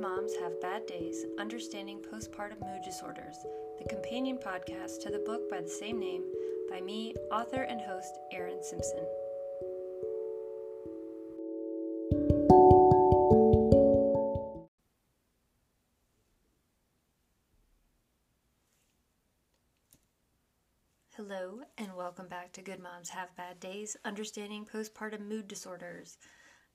Moms Have Bad Days Understanding Postpartum Mood Disorders, the companion podcast to the book by the same name by me, author and host Erin Simpson. Hello, and welcome back to Good Moms Have Bad Days Understanding Postpartum Mood Disorders.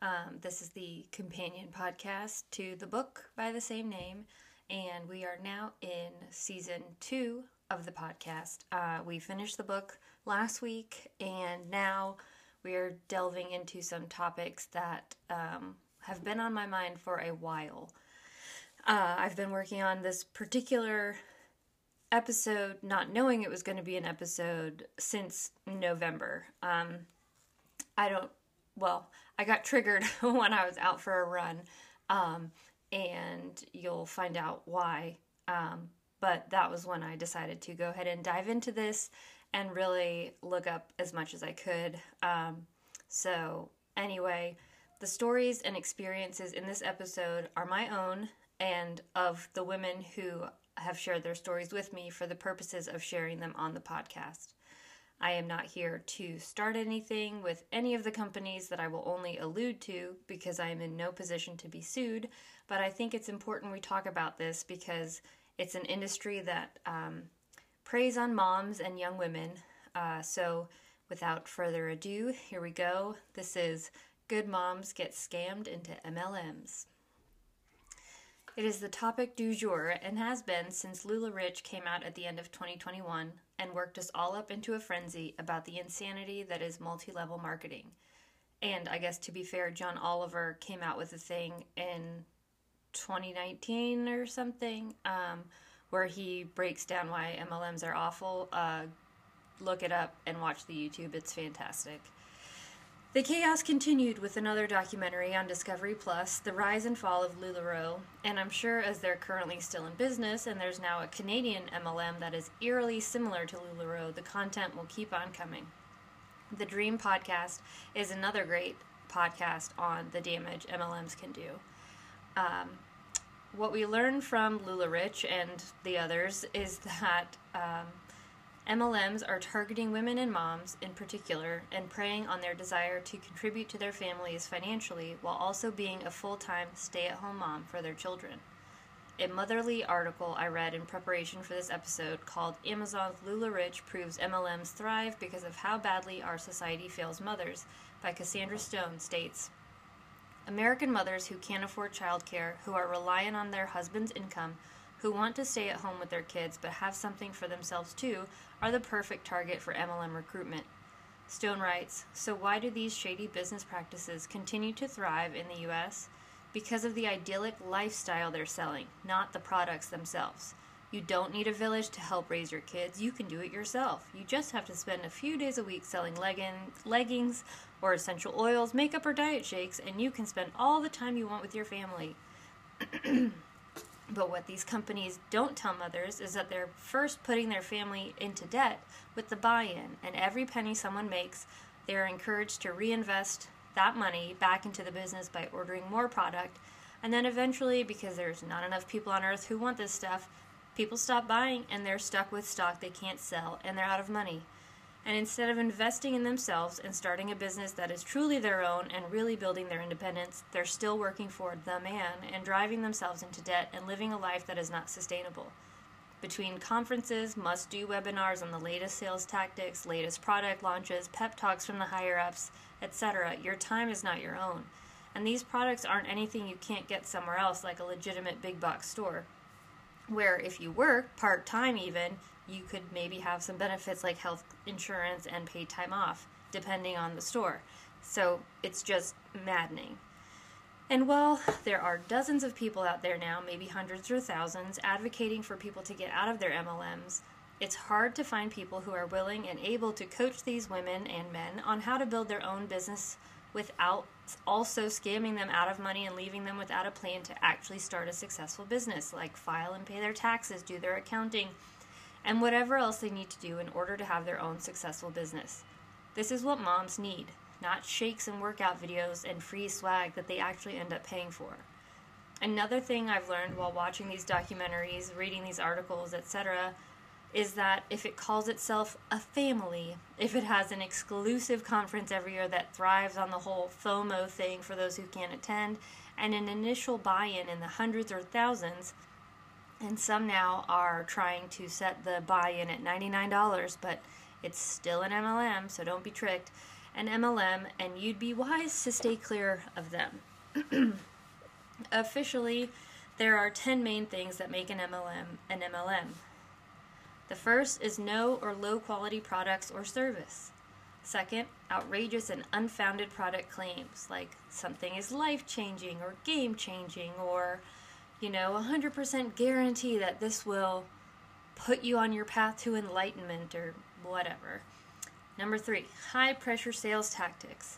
Um, this is the companion podcast to the book by the same name, and we are now in season two of the podcast. Uh, we finished the book last week, and now we are delving into some topics that um, have been on my mind for a while. Uh, I've been working on this particular episode, not knowing it was going to be an episode since November. Um, I don't, well, I got triggered when I was out for a run, um, and you'll find out why. Um, but that was when I decided to go ahead and dive into this and really look up as much as I could. Um, so, anyway, the stories and experiences in this episode are my own and of the women who have shared their stories with me for the purposes of sharing them on the podcast. I am not here to start anything with any of the companies that I will only allude to because I am in no position to be sued. But I think it's important we talk about this because it's an industry that um, preys on moms and young women. Uh, so, without further ado, here we go. This is Good Moms Get Scammed into MLMs. It is the topic du jour and has been since LuLaRich came out at the end of 2021 and worked us all up into a frenzy about the insanity that is multi level marketing. And I guess to be fair, John Oliver came out with a thing in 2019 or something um, where he breaks down why MLMs are awful. Uh, look it up and watch the YouTube, it's fantastic. The chaos continued with another documentary on Discovery Plus, The Rise and Fall of LuLaRoe, and I'm sure as they're currently still in business and there's now a Canadian MLM that is eerily similar to LuLaRoe, the content will keep on coming. The Dream podcast is another great podcast on the damage MLMs can do. Um, what we learned from LuLaRich and the others is that um, MLMs are targeting women and moms in particular and preying on their desire to contribute to their families financially while also being a full time stay at home mom for their children. A motherly article I read in preparation for this episode called Amazon's LuLaRich Proves MLMs Thrive Because of How Badly Our Society Fails Mothers by Cassandra Stone states American mothers who can't afford childcare, who are reliant on their husband's income, who want to stay at home with their kids but have something for themselves too are the perfect target for MLM recruitment. Stone writes So, why do these shady business practices continue to thrive in the US? Because of the idyllic lifestyle they're selling, not the products themselves. You don't need a village to help raise your kids, you can do it yourself. You just have to spend a few days a week selling legging, leggings or essential oils, makeup, or diet shakes, and you can spend all the time you want with your family. But what these companies don't tell mothers is that they're first putting their family into debt with the buy in, and every penny someone makes, they're encouraged to reinvest that money back into the business by ordering more product. And then eventually, because there's not enough people on earth who want this stuff, people stop buying and they're stuck with stock they can't sell and they're out of money. And instead of investing in themselves and starting a business that is truly their own and really building their independence, they're still working for the man and driving themselves into debt and living a life that is not sustainable. Between conferences, must do webinars on the latest sales tactics, latest product launches, pep talks from the higher ups, etc., your time is not your own. And these products aren't anything you can't get somewhere else, like a legitimate big box store. Where if you work part time, even, you could maybe have some benefits like health insurance and paid time off, depending on the store. So it's just maddening. And while there are dozens of people out there now, maybe hundreds or thousands, advocating for people to get out of their MLMs, it's hard to find people who are willing and able to coach these women and men on how to build their own business without also scamming them out of money and leaving them without a plan to actually start a successful business, like file and pay their taxes, do their accounting, and whatever else they need to do in order to have their own successful business. This is what moms need, not shakes and workout videos and free swag that they actually end up paying for. another thing I've learned while watching these documentaries, reading these articles, etc., is that if it calls itself a family, if it has an exclusive conference every year that thrives on the whole FOMO thing for those who can't attend, and an initial buy in in the hundreds or thousands, and some now are trying to set the buy in at $99, but it's still an MLM, so don't be tricked. An MLM, and you'd be wise to stay clear of them. Officially, there are 10 main things that make an MLM an MLM. The first is no or low quality products or service. Second, outrageous and unfounded product claims like something is life changing or game changing or, you know, 100% guarantee that this will put you on your path to enlightenment or whatever. Number three, high pressure sales tactics.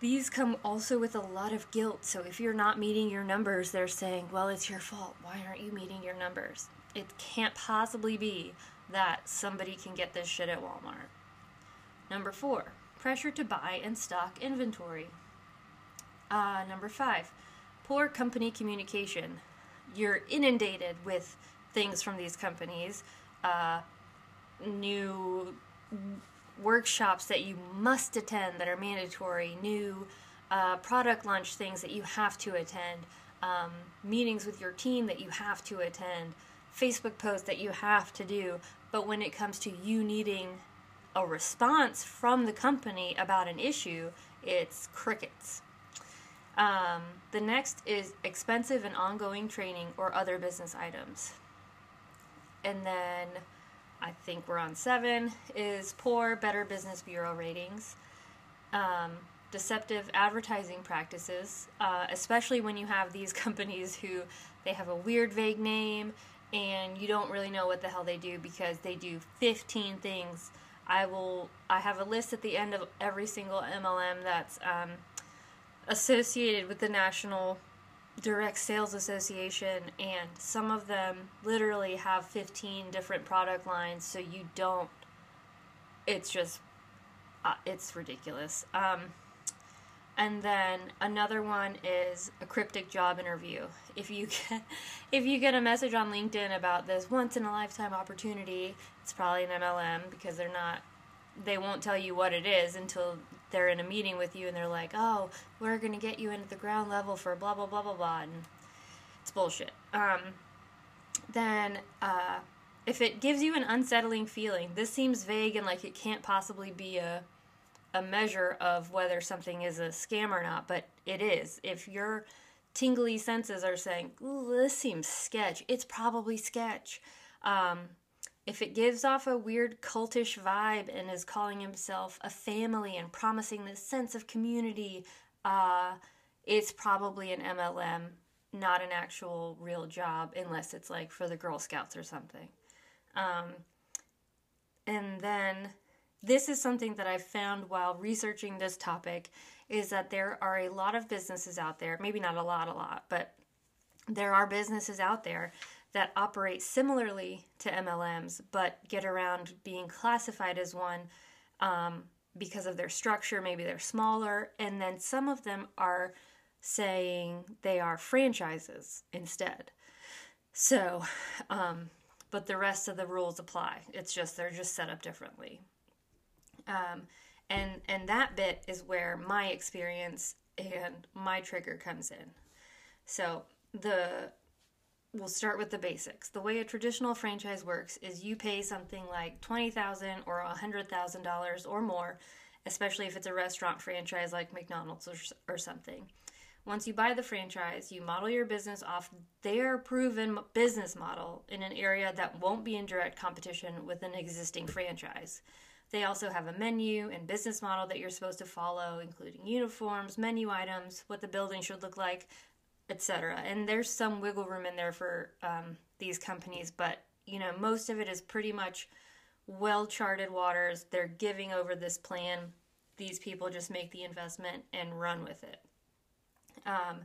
These come also with a lot of guilt. So if you're not meeting your numbers, they're saying, well, it's your fault. Why aren't you meeting your numbers? It can't possibly be that somebody can get this shit at Walmart. Number four, pressure to buy and stock inventory. Uh, number five, poor company communication. You're inundated with things from these companies, uh, new workshops that you must attend that are mandatory, new uh, product launch things that you have to attend, um, meetings with your team that you have to attend, Facebook posts that you have to do. But when it comes to you needing a response from the company about an issue, it's crickets. Um, the next is expensive and ongoing training or other business items. And then I think we're on seven, is poor Better Business Bureau ratings. Um, deceptive advertising practices, uh, especially when you have these companies who they have a weird, vague name and you don't really know what the hell they do because they do 15 things. I will. I have a list at the end of every single MLM that's um, associated with the National direct sales association and some of them literally have 15 different product lines so you don't it's just uh, it's ridiculous. Um, and then another one is a cryptic job interview. If you get if you get a message on linkedin about this once in a lifetime opportunity it's probably an mlm because they're not they won't tell you what it is until they're in a meeting with you and they're like, oh, we're going to get you into the ground level for blah, blah, blah, blah, blah. And it's bullshit. Um, then, uh, if it gives you an unsettling feeling, this seems vague and like it can't possibly be a, a measure of whether something is a scam or not, but it is. If your tingly senses are saying, this seems sketch, it's probably sketch. Um, if it gives off a weird cultish vibe and is calling himself a family and promising this sense of community, uh, it's probably an MLM, not an actual real job, unless it's like for the Girl Scouts or something. Um, and then this is something that I found while researching this topic is that there are a lot of businesses out there, maybe not a lot, a lot, but there are businesses out there that operate similarly to MLMs but get around being classified as one um, because of their structure. Maybe they're smaller, and then some of them are saying they are franchises instead. So, um, but the rest of the rules apply. It's just they're just set up differently. Um, and and that bit is where my experience and my trigger comes in. So the we'll start with the basics. The way a traditional franchise works is you pay something like 20,000 or $100,000 or more, especially if it's a restaurant franchise like McDonald's or, or something. Once you buy the franchise, you model your business off their proven business model in an area that won't be in direct competition with an existing franchise. They also have a menu and business model that you're supposed to follow, including uniforms, menu items, what the building should look like, etc. And there's some wiggle room in there for um, these companies, but you know most of it is pretty much well charted waters. They're giving over this plan. These people just make the investment and run with it. Um,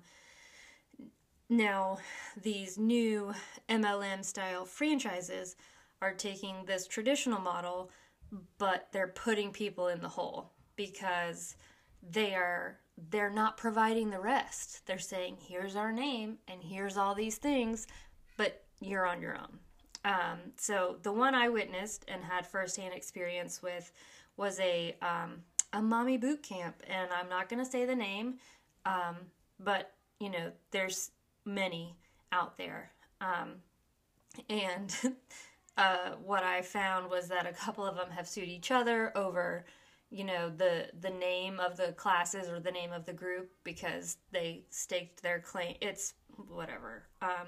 now, these new MLM style franchises are taking this traditional model, but they're putting people in the hole because they are they're not providing the rest. They're saying, "Here's our name and here's all these things, but you're on your own." Um, so the one I witnessed and had firsthand experience with was a um, a mommy boot camp, and I'm not going to say the name, um, but you know, there's many out there, um, and uh, what I found was that a couple of them have sued each other over you know the the name of the classes or the name of the group because they staked their claim it's whatever. Um,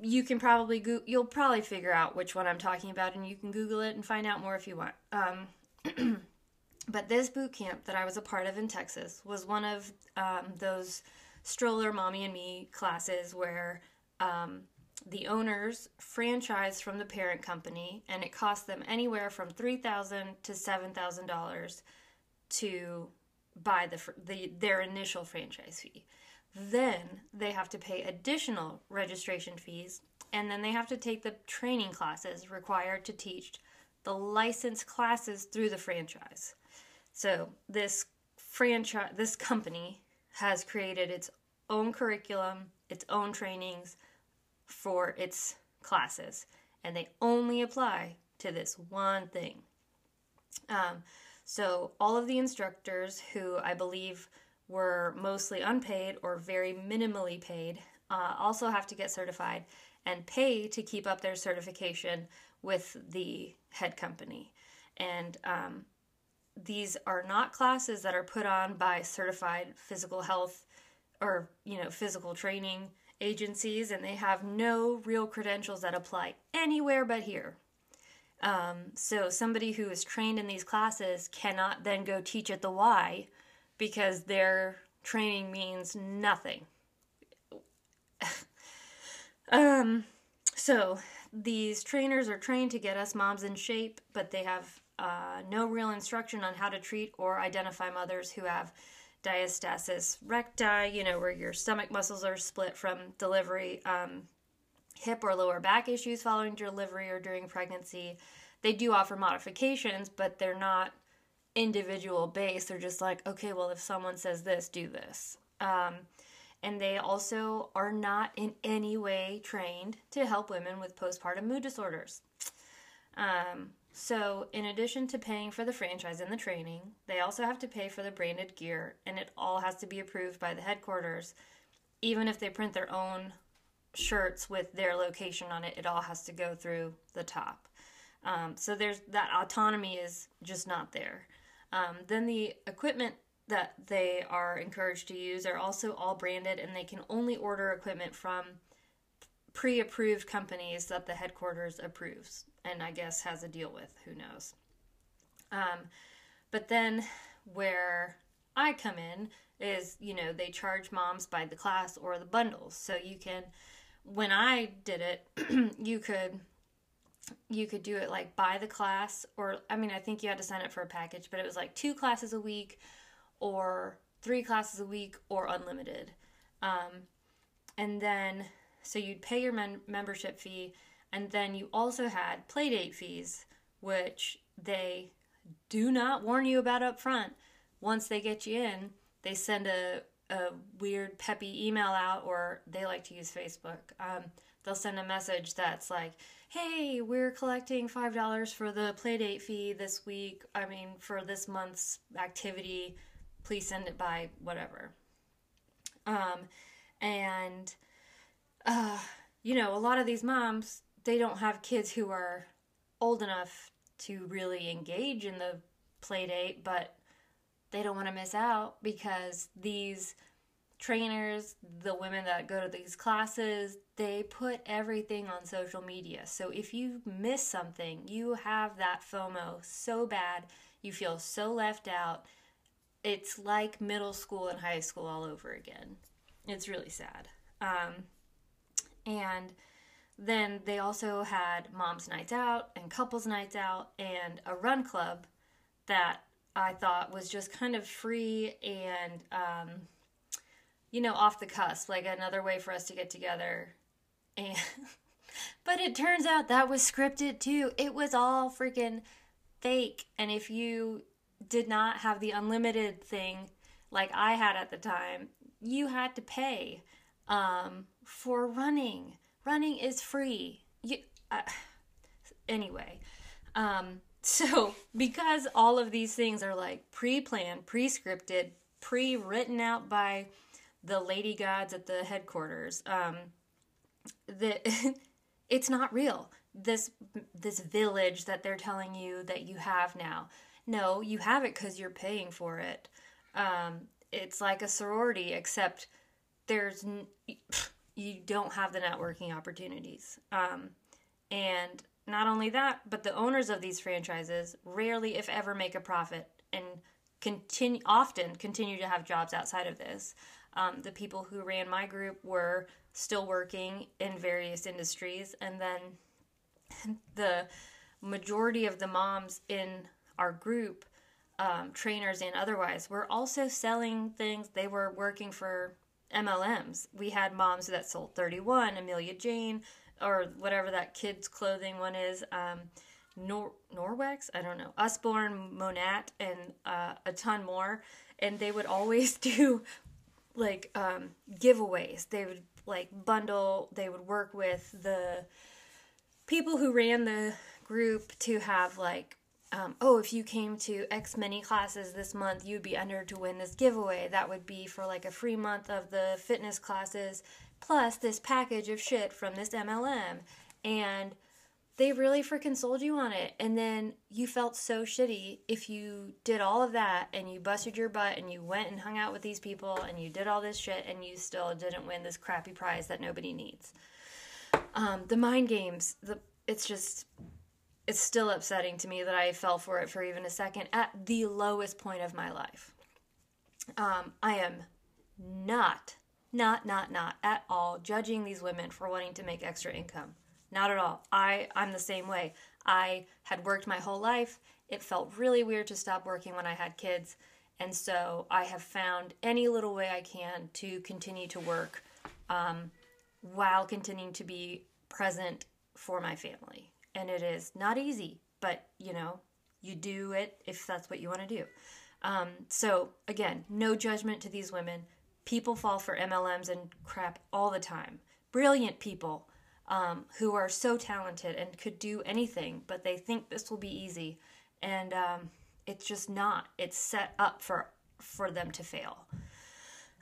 you can probably go- you'll probably figure out which one i'm talking about and you can google it and find out more if you want. Um, but this boot camp that i was a part of in texas was one of um, those stroller mommy and me classes where um, the owners franchise from the parent company and it costs them anywhere from $3000 to $7000 to buy the, the their initial franchise fee. Then they have to pay additional registration fees and then they have to take the training classes required to teach the licensed classes through the franchise. So this franchise this company has created its own curriculum its own trainings for its classes, and they only apply to this one thing. Um, so, all of the instructors who I believe were mostly unpaid or very minimally paid uh, also have to get certified and pay to keep up their certification with the head company. And um, these are not classes that are put on by certified physical health or you know physical training agencies and they have no real credentials that apply anywhere but here. Um, so somebody who is trained in these classes cannot then go teach at the Y because their training means nothing. um, so these trainers are trained to get us moms in shape, but they have uh, no real instruction on how to treat or identify mothers who have diastasis recti, you know, where your stomach muscles are split from delivery, um, hip or lower back issues following delivery or during pregnancy. They do offer modifications, but they're not individual based. They're just like, okay, well, if someone says this, do this. Um, and they also are not in any way trained to help women with postpartum mood disorders. Um, so, in addition to paying for the franchise and the training, they also have to pay for the branded gear, and it all has to be approved by the headquarters. Even if they print their own shirts with their location on it, it all has to go through the top. Um, so, there's that autonomy is just not there. Um, then the equipment that they are encouraged to use are also all branded, and they can only order equipment from pre approved companies that the headquarters approves and I guess has a deal with. Who knows? Um, but then where I come in is, you know, they charge moms by the class or the bundles. So you can, when I did it, you could you could do it like by the class or i mean i think you had to sign up for a package but it was like two classes a week or three classes a week or unlimited um, and then so you'd pay your men- membership fee and then you also had playdate fees, which they do not warn you about up front. Once they get you in, they send a, a weird peppy email out, or they like to use Facebook. Um, they'll send a message that's like, hey, we're collecting $5 for the playdate fee this week. I mean, for this month's activity, please send it by whatever. Um, and, uh, you know, a lot of these moms, they don't have kids who are old enough to really engage in the play date, but they don't want to miss out because these trainers, the women that go to these classes, they put everything on social media. So if you miss something, you have that FOMO so bad, you feel so left out. It's like middle school and high school all over again. It's really sad. Um, and then they also had moms' nights out and couples' nights out and a run club that I thought was just kind of free and, um, you know, off the cusp, like another way for us to get together. And, but it turns out that was scripted too. It was all freaking fake. And if you did not have the unlimited thing like I had at the time. You had to pay um, for running. Running is free. You, uh, anyway, um, so because all of these things are like pre-planned, pre-scripted, pre-written out by the lady gods at the headquarters, um, the it's not real. This this village that they're telling you that you have now. No, you have it because you're paying for it. Um, it's like a sorority, except there's you don't have the networking opportunities. Um, and not only that, but the owners of these franchises rarely, if ever, make a profit and continue often continue to have jobs outside of this. Um, the people who ran my group were still working in various industries, and then the majority of the moms in our group, um, trainers and otherwise, were also selling things. They were working for MLMs. We had moms that sold 31, Amelia Jane, or whatever that kids' clothing one is. Um, Nor- Norwex, I don't know, Usborne, Monat, and uh, a ton more. And they would always do like um, giveaways. They would like bundle, they would work with the people who ran the group to have like um, oh, if you came to X many classes this month, you'd be entered to win this giveaway. That would be for like a free month of the fitness classes, plus this package of shit from this MLM. And they really freaking sold you on it. And then you felt so shitty if you did all of that and you busted your butt and you went and hung out with these people and you did all this shit and you still didn't win this crappy prize that nobody needs. Um, the mind games, the it's just it's still upsetting to me that I fell for it for even a second at the lowest point of my life. Um, I am not, not, not, not at all judging these women for wanting to make extra income. Not at all. I, I'm the same way. I had worked my whole life. It felt really weird to stop working when I had kids. And so I have found any little way I can to continue to work um, while continuing to be present for my family and it is not easy, but you know, you do it if that's what you want to do. Um, so again, no judgment to these women. People fall for MLMs and crap all the time. Brilliant people um, who are so talented and could do anything, but they think this will be easy, and um, it's just not. It's set up for for them to fail.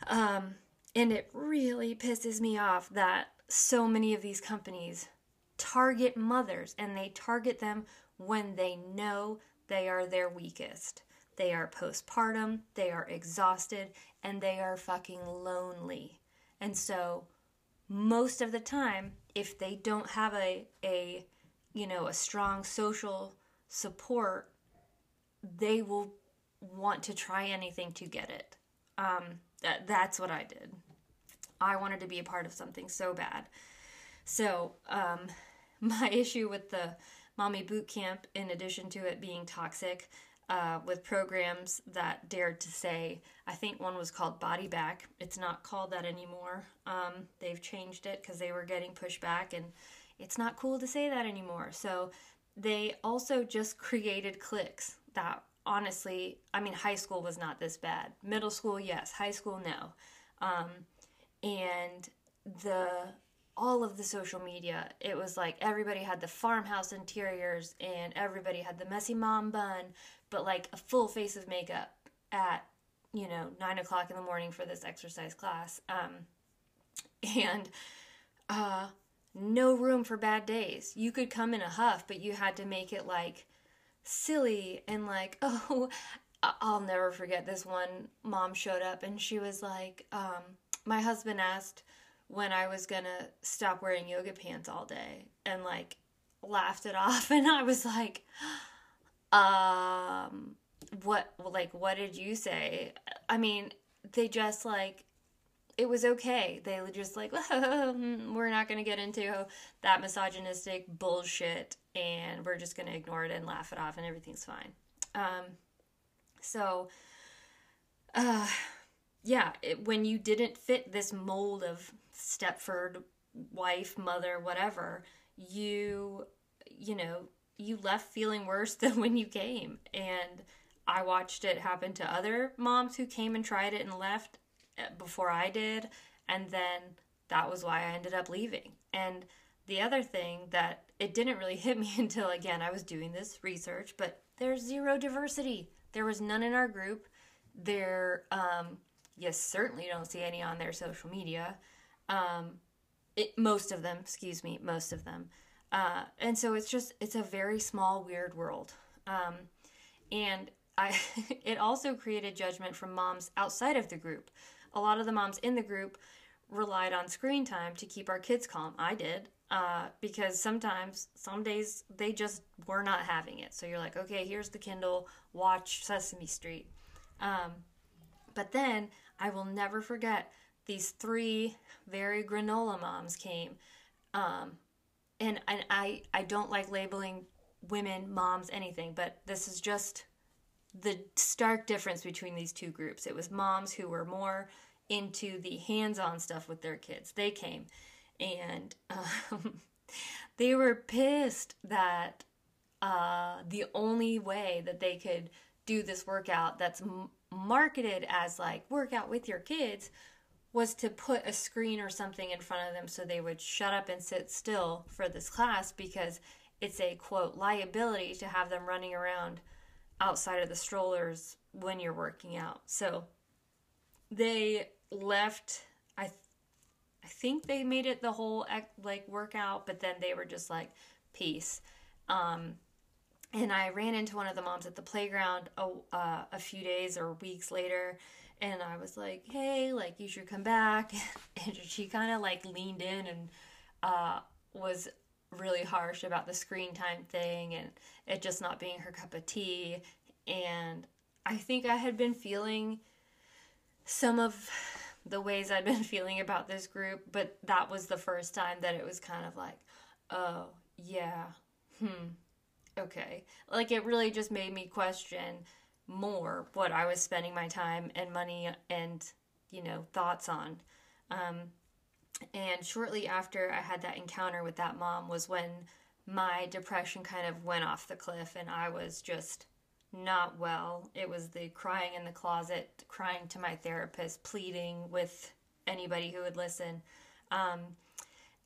Um, and it really pisses me off that so many of these companies target mothers and they target them when they know they are their weakest. They are postpartum, they are exhausted, and they are fucking lonely. And so most of the time, if they don't have a a you know, a strong social support, they will want to try anything to get it. Um, that, that's what I did. I wanted to be a part of something so bad. So, um, my issue with the mommy boot camp, in addition to it being toxic, uh, with programs that dared to say, I think one was called Body Back. It's not called that anymore. Um, they've changed it because they were getting pushback, and it's not cool to say that anymore. So they also just created cliques that honestly, I mean, high school was not this bad. Middle school, yes. High school, no. Um, and the all of the social media. It was like everybody had the farmhouse interiors and everybody had the messy mom bun, but like a full face of makeup at, you know, nine o'clock in the morning for this exercise class. Um, and uh, no room for bad days. You could come in a huff, but you had to make it like silly and like, oh, I'll never forget this one mom showed up and she was like, um, my husband asked, when I was gonna stop wearing yoga pants all day and like laughed it off and I was like um what like what did you say? I mean they just like it was okay. They were just like we're not going to get into that misogynistic bullshit and we're just going to ignore it and laugh it off and everything's fine. Um so uh yeah it, when you didn't fit this mold of Stepford wife, mother, whatever, you, you know, you left feeling worse than when you came. And I watched it happen to other moms who came and tried it and left uh, before I did. And then that was why I ended up leaving. And the other thing that it didn't really hit me until again I was doing this research, but there's zero diversity. There was none in our group. There, um, you certainly don't see any on their social media. Um, it, most of them, excuse me, most of them. Uh, and so it's just it's a very small, weird world. Um, and I, it also created judgment from moms outside of the group. A lot of the moms in the group relied on screen time to keep our kids calm. I did. Uh, because sometimes, some days, they just were not having it. So you're like, okay, here's the Kindle, watch Sesame Street. Um, but then I will never forget these three very granola moms came. Um, and, and I, I don't like labeling women, moms, anything, but this is just the stark difference between these two groups. It was moms who were more into the hands on stuff with their kids. They came and um, they were pissed that uh, the only way that they could do this workout that's m- marketed as like workout with your kids was to put a screen or something in front of them so they would shut up and sit still for this class because it's a quote liability to have them running around outside of the strollers when you're working out. So they left I I think they made it the whole like workout, but then they were just like peace. Um, and I ran into one of the moms at the playground a, uh, a few days or weeks later, and I was like, "Hey, like you should come back." And she kind of like leaned in and uh, was really harsh about the screen time thing and it just not being her cup of tea. And I think I had been feeling some of the ways I'd been feeling about this group, but that was the first time that it was kind of like, oh, yeah, hmm, okay. Like it really just made me question more what I was spending my time and money and, you know, thoughts on. Um, and shortly after I had that encounter with that mom was when my depression kind of went off the cliff and I was just not well. It was the crying in the closet, crying to my therapist, pleading with anybody who would listen. Um,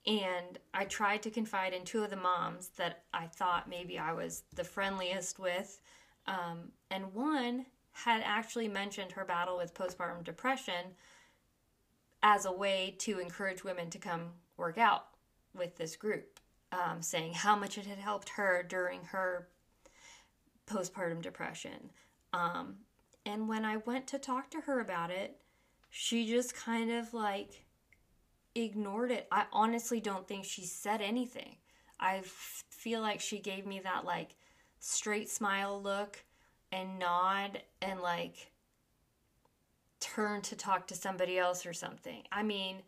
and I tried to confide in two of the moms that I thought maybe I was the friendliest with. Um, and one had actually mentioned her battle with postpartum depression as a way to encourage women to come work out with this group, um, saying how much it had helped her during her postpartum depression. Um, and when I went to talk to her about it, she just kind of like ignored it. I honestly don't think she said anything. I f- feel like she gave me that like straight smile look and nod and like turn to talk to somebody else or something. I mean,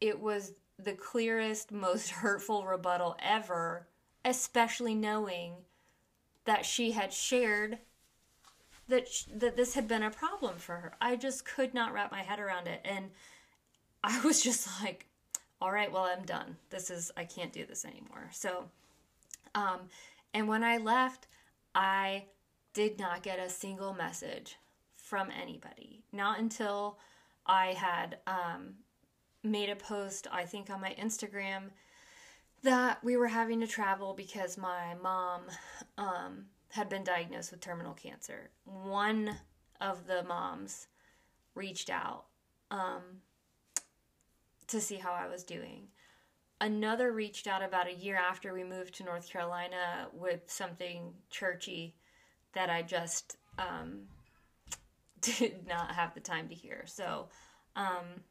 it was the clearest, most hurtful rebuttal ever, especially knowing that she had shared that sh- that this had been a problem for her. I just could not wrap my head around it and I was just like all right, well I'm done. This is I can't do this anymore. So um and when I left, I did not get a single message from anybody. Not until I had um made a post I think on my Instagram that we were having to travel because my mom um, had been diagnosed with terminal cancer. One of the moms reached out um, to see how I was doing. Another reached out about a year after we moved to North Carolina with something churchy that I just um, did not have the time to hear. So, um,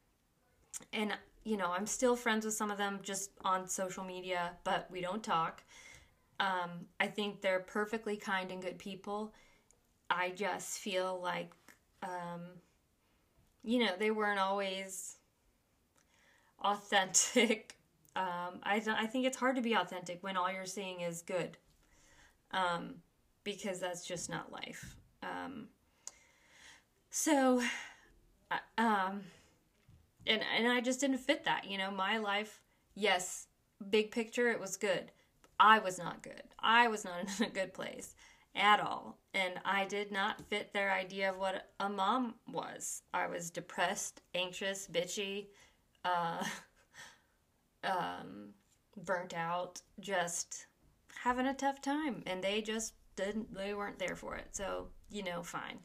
and you know, I'm still friends with some of them just on social media, but we don't talk. Um, I think they're perfectly kind and good people. I just feel like, um, you know, they weren't always authentic. Um, I, I think it's hard to be authentic when all you're seeing is good, um, because that's just not life. Um, so, um, and and I just didn't fit that. You know, my life, yes, big picture, it was good. I was not good. I was not in a good place. at all. And I did not fit their idea of what a mom was. I was depressed, anxious, bitchy, uh, um, burnt out, just having a tough time. And they just didn't, they weren't there for it. So, you know, fine.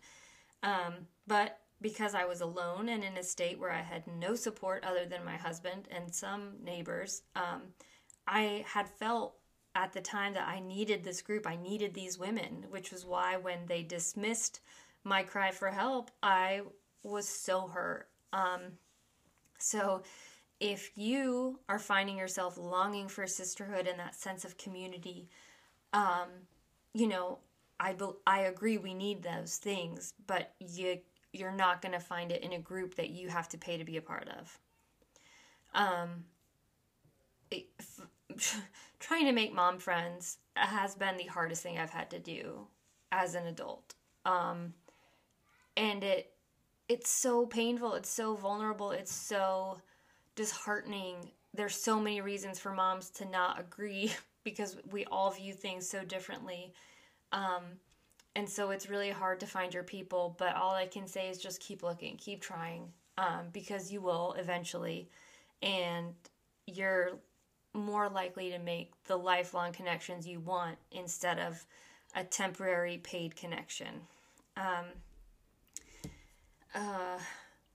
Um, but because I was alone and in a state where I had no support other than my husband and some neighbors, um, I had felt at the time that I needed this group. I needed these women, which was why when they dismissed my cry for help, I was so hurt. Um, so if you are finding yourself longing for sisterhood and that sense of community, um, you know, I I agree we need those things, but you you're not going to find it in a group that you have to pay to be a part of. Um, it, f- trying to make mom friends has been the hardest thing I've had to do as an adult. Um, and it it's so painful, it's so vulnerable, it's so disheartening. There's so many reasons for moms to not agree because we all view things so differently. Um, and so it's really hard to find your people but all i can say is just keep looking keep trying um, because you will eventually and you're more likely to make the lifelong connections you want instead of a temporary paid connection um, uh,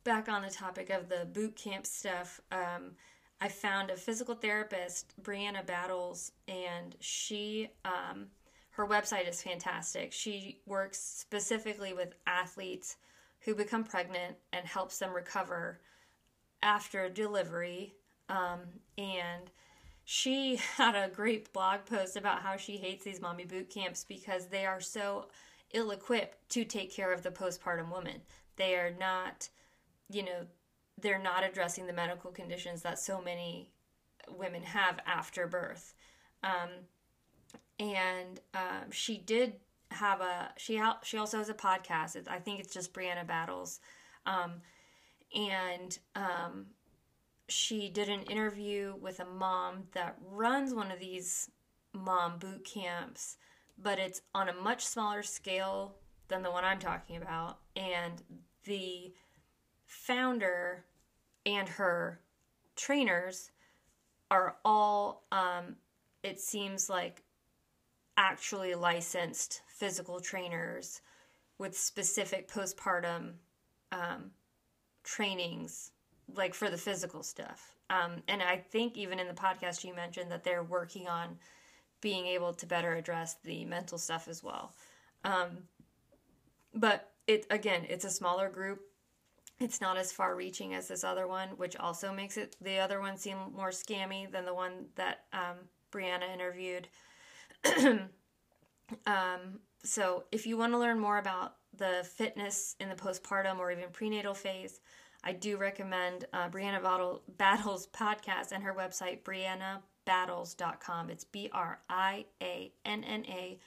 back on the topic of the boot camp stuff um, i found a physical therapist brianna battles and she um, her website is fantastic. She works specifically with athletes who become pregnant and helps them recover after delivery. Um, and she had a great blog post about how she hates these mommy boot camps because they are so ill equipped to take care of the postpartum woman. They are not, you know, they're not addressing the medical conditions that so many women have after birth. Um, and um, she did have a she she also has a podcast. I think it's just Brianna Battles, um, and um, she did an interview with a mom that runs one of these mom boot camps, but it's on a much smaller scale than the one I'm talking about, and the founder and her trainers are all um, it seems like actually licensed physical trainers with specific postpartum um, trainings, like for the physical stuff. Um, and I think even in the podcast you mentioned that they're working on being able to better address the mental stuff as well. Um, but it again, it's a smaller group. It's not as far reaching as this other one, which also makes it the other one seem more scammy than the one that um, Brianna interviewed. um, so, if you want to learn more about the fitness in the postpartum or even prenatal phase, I do recommend uh, Brianna Battle, Battles podcast and her website, briannabattles.com. It's B R I A N N A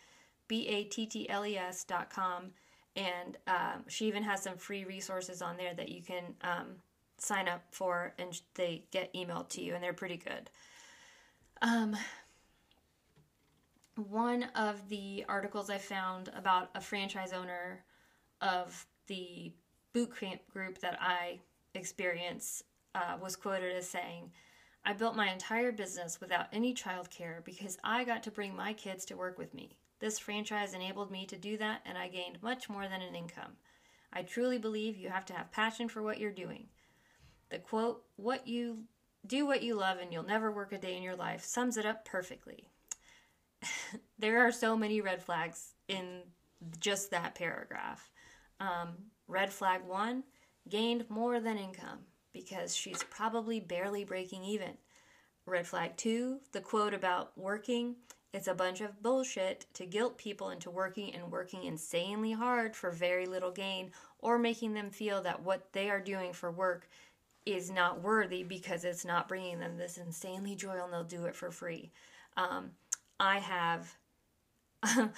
B A T T L E S.com. And um, she even has some free resources on there that you can um, sign up for and they get emailed to you, and they're pretty good. Um, one of the articles I found about a franchise owner of the boot camp group that I experience uh, was quoted as saying, I built my entire business without any childcare because I got to bring my kids to work with me. This franchise enabled me to do that, and I gained much more than an income. I truly believe you have to have passion for what you're doing. The quote, What you do what you love and you'll never work a day in your life, sums it up perfectly. there are so many red flags in just that paragraph. Um, red flag one gained more than income because she's probably barely breaking even. Red flag two the quote about working it's a bunch of bullshit to guilt people into working and working insanely hard for very little gain or making them feel that what they are doing for work is not worthy because it's not bringing them this insanely joy and they'll do it for free. Um, I have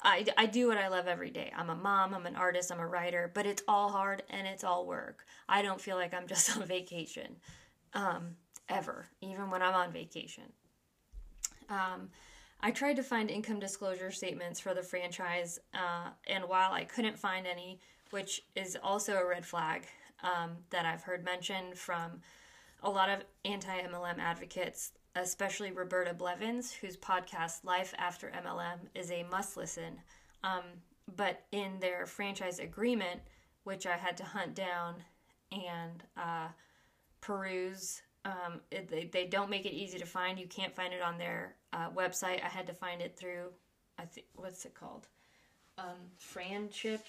I, I do what I love every day. I'm a mom, I'm an artist, I'm a writer, but it's all hard and it's all work. I don't feel like I'm just on vacation um, ever, even when I'm on vacation. Um, I tried to find income disclosure statements for the franchise, uh, and while I couldn't find any, which is also a red flag um, that I've heard mentioned from a lot of anti MLM advocates, especially Roberta Blevins, whose podcast Life After MLM is a must listen. Um, but in their franchise agreement, which I had to hunt down and uh, peruse, um, it, they, they don't make it easy to find. You can't find it on their uh, website. I had to find it through, I think, what's it called? Um, Franchip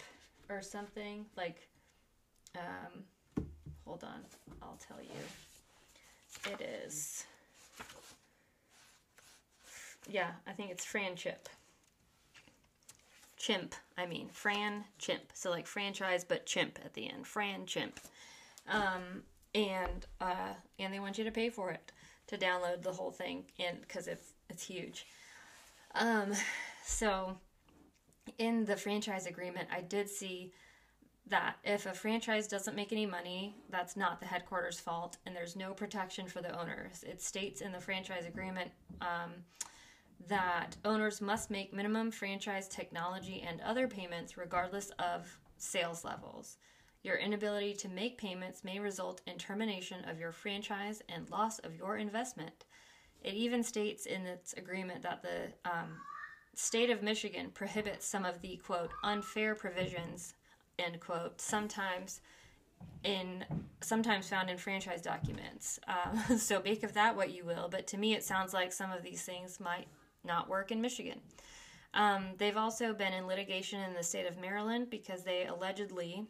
or something. Like, um, hold on, I'll tell you. It is, yeah, I think it's Franchip. Chimp, I mean, Fran Chimp. So like franchise, but chimp at the end. Fran Chimp. Um, and uh, and they want you to pay for it to download the whole thing, and because it's it's huge. Um, so in the franchise agreement, I did see that if a franchise doesn't make any money, that's not the headquarters' fault, and there's no protection for the owners. It states in the franchise agreement um, that owners must make minimum franchise technology and other payments regardless of sales levels. Your inability to make payments may result in termination of your franchise and loss of your investment. It even states in its agreement that the um, state of Michigan prohibits some of the quote unfair provisions end quote sometimes in sometimes found in franchise documents. Uh, so make of that what you will. But to me, it sounds like some of these things might not work in Michigan. Um, they've also been in litigation in the state of Maryland because they allegedly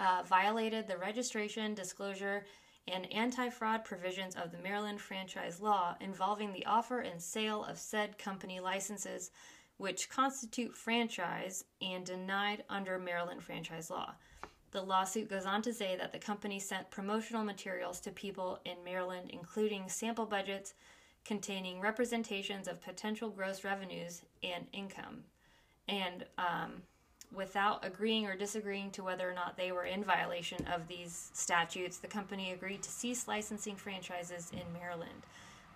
uh, violated the registration, disclosure, and anti fraud provisions of the Maryland franchise law involving the offer and sale of said company licenses, which constitute franchise and denied under Maryland franchise law. The lawsuit goes on to say that the company sent promotional materials to people in Maryland, including sample budgets containing representations of potential gross revenues and income. And um, without agreeing or disagreeing to whether or not they were in violation of these statutes, the company agreed to cease licensing franchises in Maryland.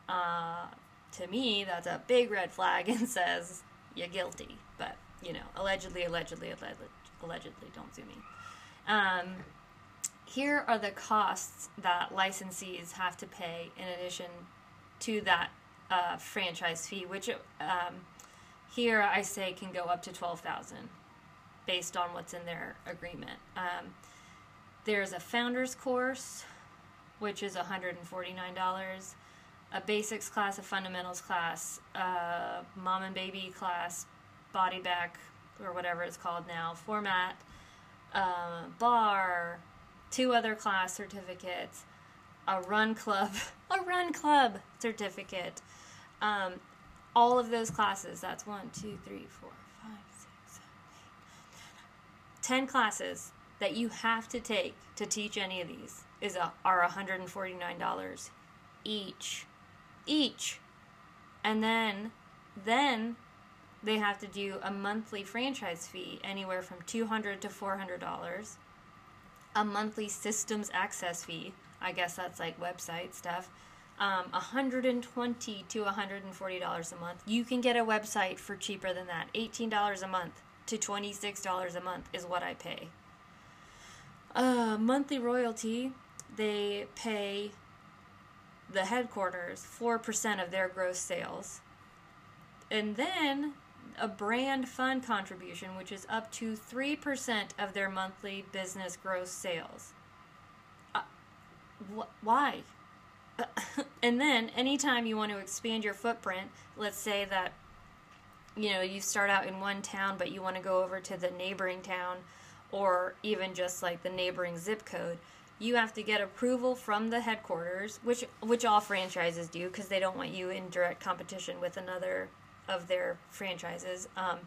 Uh, to me, that's a big red flag and says you're guilty. But, you know, allegedly, allegedly, allegedly, allegedly don't sue me. Um, here are the costs that licensees have to pay in addition to that uh, franchise fee, which um, here I say can go up to twelve thousand, based on what's in their agreement. Um, there's a founders course, which is one hundred and forty nine dollars. A basics class, a fundamentals class, a mom and baby class, body back or whatever it's called now, format, uh, bar, two other class certificates, a run club, a run club certificate. Um, all of those classes, that's one, two, three, four, 10 classes that you have to take to teach any of these is a, are $149 each each. And then then they have to do a monthly franchise fee anywhere from $200 to $400 a monthly systems access fee i guess that's like website stuff. Um, 120 to $140 a month. You can get a website for cheaper than that $18 a month to 26 dollars a month is what I pay. Uh, monthly royalty, they pay the headquarters 4% of their gross sales. And then a brand fund contribution, which is up to 3% of their monthly business gross sales wh- why? and then anytime you want to expand your footprint, let's say that you know you start out in one town but you want to go over to the neighboring town or even just like the neighboring zip code you have to get approval from the headquarters which which all franchises do because they don't want you in direct competition with another of their franchises um,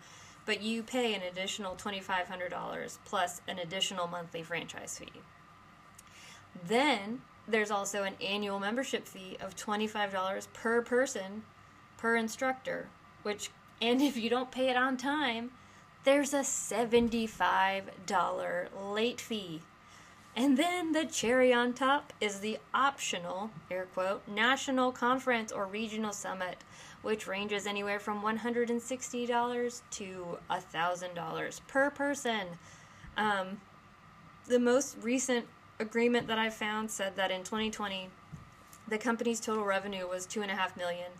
but you pay an additional $2500 plus an additional monthly franchise fee. Then there's also an annual membership fee of $25 per person per instructor, which, and if you don't pay it on time, there's a $75 late fee. And then the cherry on top is the optional, air quote, national conference or regional summit, which ranges anywhere from $160 to $1,000 per person. Um, the most recent agreement that I found said that in 2020, the company's total revenue was two and a half million,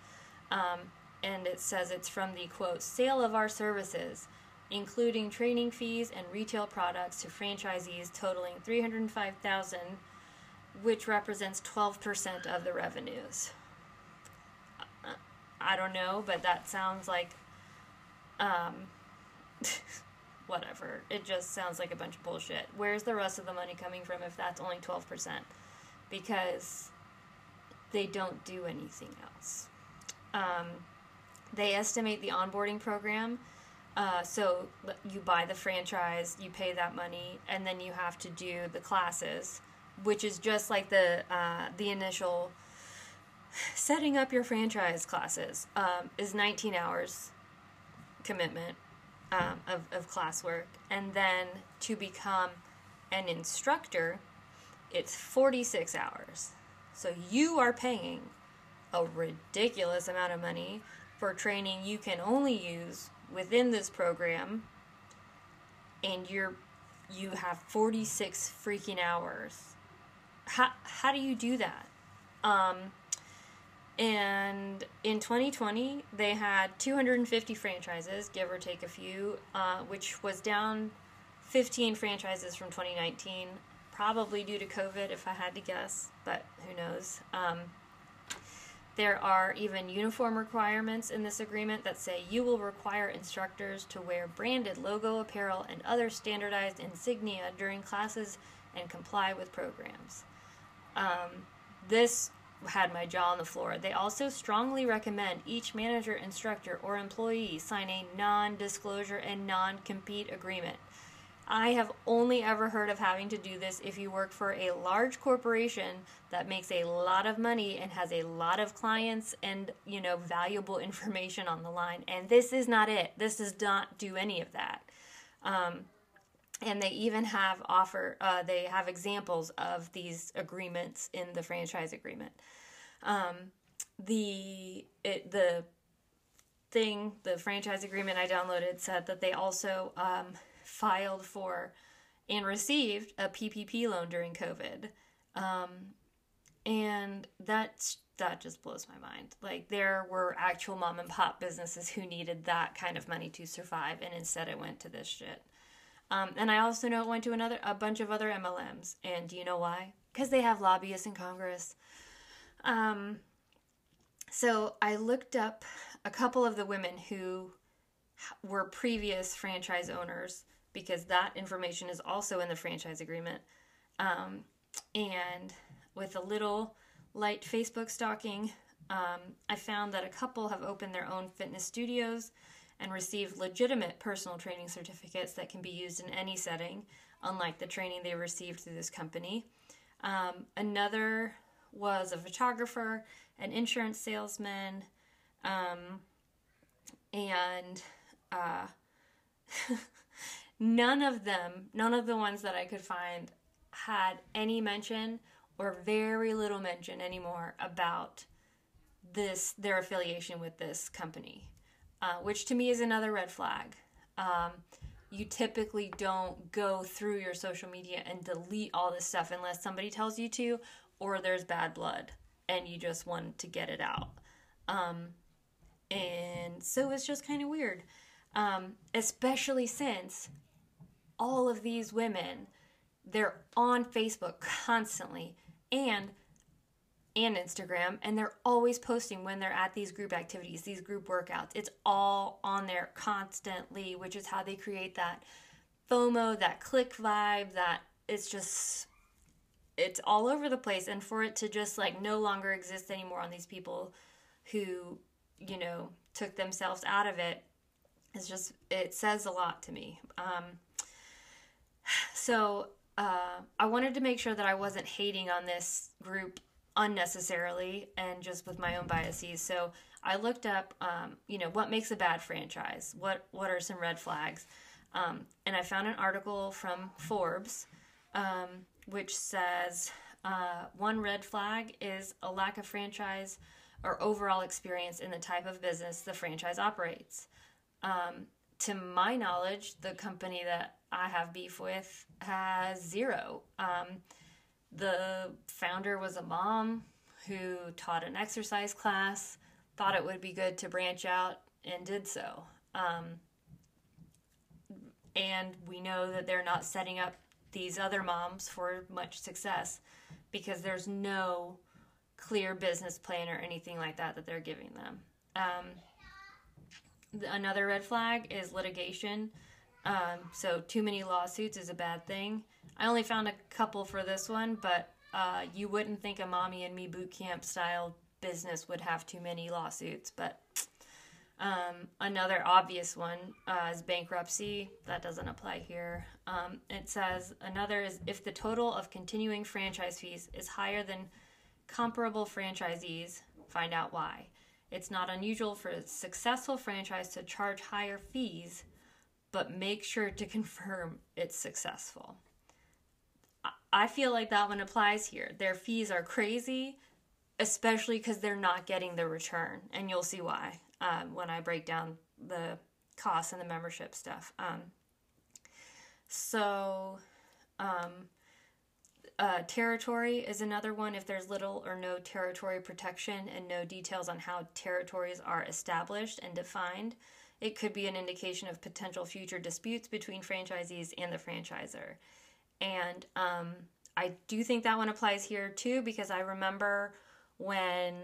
um, and it says it's from the quote sale of our services, including training fees and retail products to franchisees totaling 305,000, which represents 12% of the revenues. I don't know, but that sounds like um whatever. It just sounds like a bunch of bullshit. Where's the rest of the money coming from if that's only 12%? Because they don't do anything else. Um, they estimate the onboarding program. Uh, so you buy the franchise, you pay that money, and then you have to do the classes, which is just like the uh, the initial setting up your franchise classes um, is 19 hours commitment um, of, of classwork. And then to become an instructor, it's 46 hours. So you are paying a ridiculous amount of money for training you can only use within this program and you're you have 46 freaking hours how, how do you do that um, and in 2020, they had 250 franchises, give or take a few, uh, which was down 15 franchises from 2019, probably due to COVID, if I had to guess, but who knows. Um, there are even uniform requirements in this agreement that say you will require instructors to wear branded logo apparel and other standardized insignia during classes and comply with programs. Um, this had my jaw on the floor. They also strongly recommend each manager, instructor, or employee sign a non disclosure and non compete agreement. I have only ever heard of having to do this if you work for a large corporation that makes a lot of money and has a lot of clients and, you know, valuable information on the line. And this is not it. This does not do any of that. Um, and they even have offer uh, they have examples of these agreements in the franchise agreement um, the it, the thing the franchise agreement i downloaded said that they also um, filed for and received a ppp loan during covid um, and that's that just blows my mind like there were actual mom and pop businesses who needed that kind of money to survive and instead it went to this shit um, and I also know it went to another a bunch of other MLMs. And do you know why? Because they have lobbyists in Congress. Um, so I looked up a couple of the women who were previous franchise owners because that information is also in the franchise agreement. Um, and with a little light Facebook stalking, um, I found that a couple have opened their own fitness studios and receive legitimate personal training certificates that can be used in any setting, unlike the training they received through this company. Um, another was a photographer, an insurance salesman, um, and uh, none of them, none of the ones that I could find, had any mention or very little mention anymore about this their affiliation with this company uh, which to me is another red flag. Um, you typically don't go through your social media and delete all this stuff unless somebody tells you to, or there's bad blood and you just want to get it out. Um, and so it's just kind of weird, um, especially since all of these women, they're on Facebook constantly and and Instagram, and they're always posting when they're at these group activities, these group workouts. It's all on there constantly, which is how they create that FOMO, that click vibe, that it's just it's all over the place and for it to just like no longer exist anymore on these people who, you know, took themselves out of it is just it says a lot to me. Um so uh, I wanted to make sure that I wasn't hating on this group unnecessarily and just with my own biases. So I looked up, um, you know, what makes a bad franchise? What what are some red flags? Um, and I found an article from Forbes um, which says uh, one red flag is a lack of franchise or overall experience in the type of business the franchise operates. Um, to my knowledge, the company that I have beef with has zero. Um, the founder was a mom who taught an exercise class, thought it would be good to branch out, and did so. Um, and we know that they're not setting up these other moms for much success because there's no clear business plan or anything like that that they're giving them. Um, another red flag is litigation. Um, so, too many lawsuits is a bad thing. I only found a couple for this one, but uh, you wouldn't think a mommy and me boot camp style business would have too many lawsuits. But um, another obvious one uh, is bankruptcy. That doesn't apply here. Um, it says another is if the total of continuing franchise fees is higher than comparable franchisees, find out why. It's not unusual for a successful franchise to charge higher fees, but make sure to confirm it's successful. I feel like that one applies here. Their fees are crazy, especially because they're not getting the return, and you'll see why um, when I break down the costs and the membership stuff. Um, so, um, uh, territory is another one. If there's little or no territory protection and no details on how territories are established and defined, it could be an indication of potential future disputes between franchisees and the franchisor. And um, I do think that one applies here too because I remember when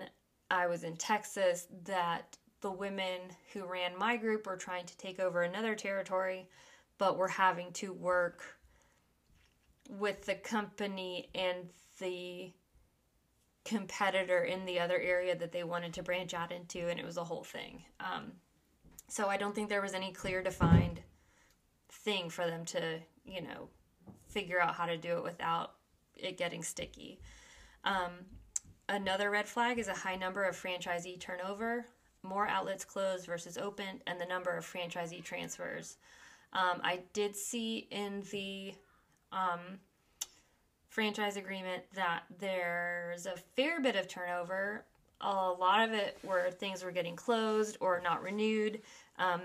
I was in Texas that the women who ran my group were trying to take over another territory, but were having to work with the company and the competitor in the other area that they wanted to branch out into, and it was a whole thing. Um, so I don't think there was any clear defined thing for them to, you know, figure out how to do it without it getting sticky. Um, another red flag is a high number of franchisee turnover, more outlets closed versus open, and the number of franchisee transfers. Um, I did see in the um, franchise agreement that there's a fair bit of turnover. A lot of it where things were getting closed or not renewed. Um,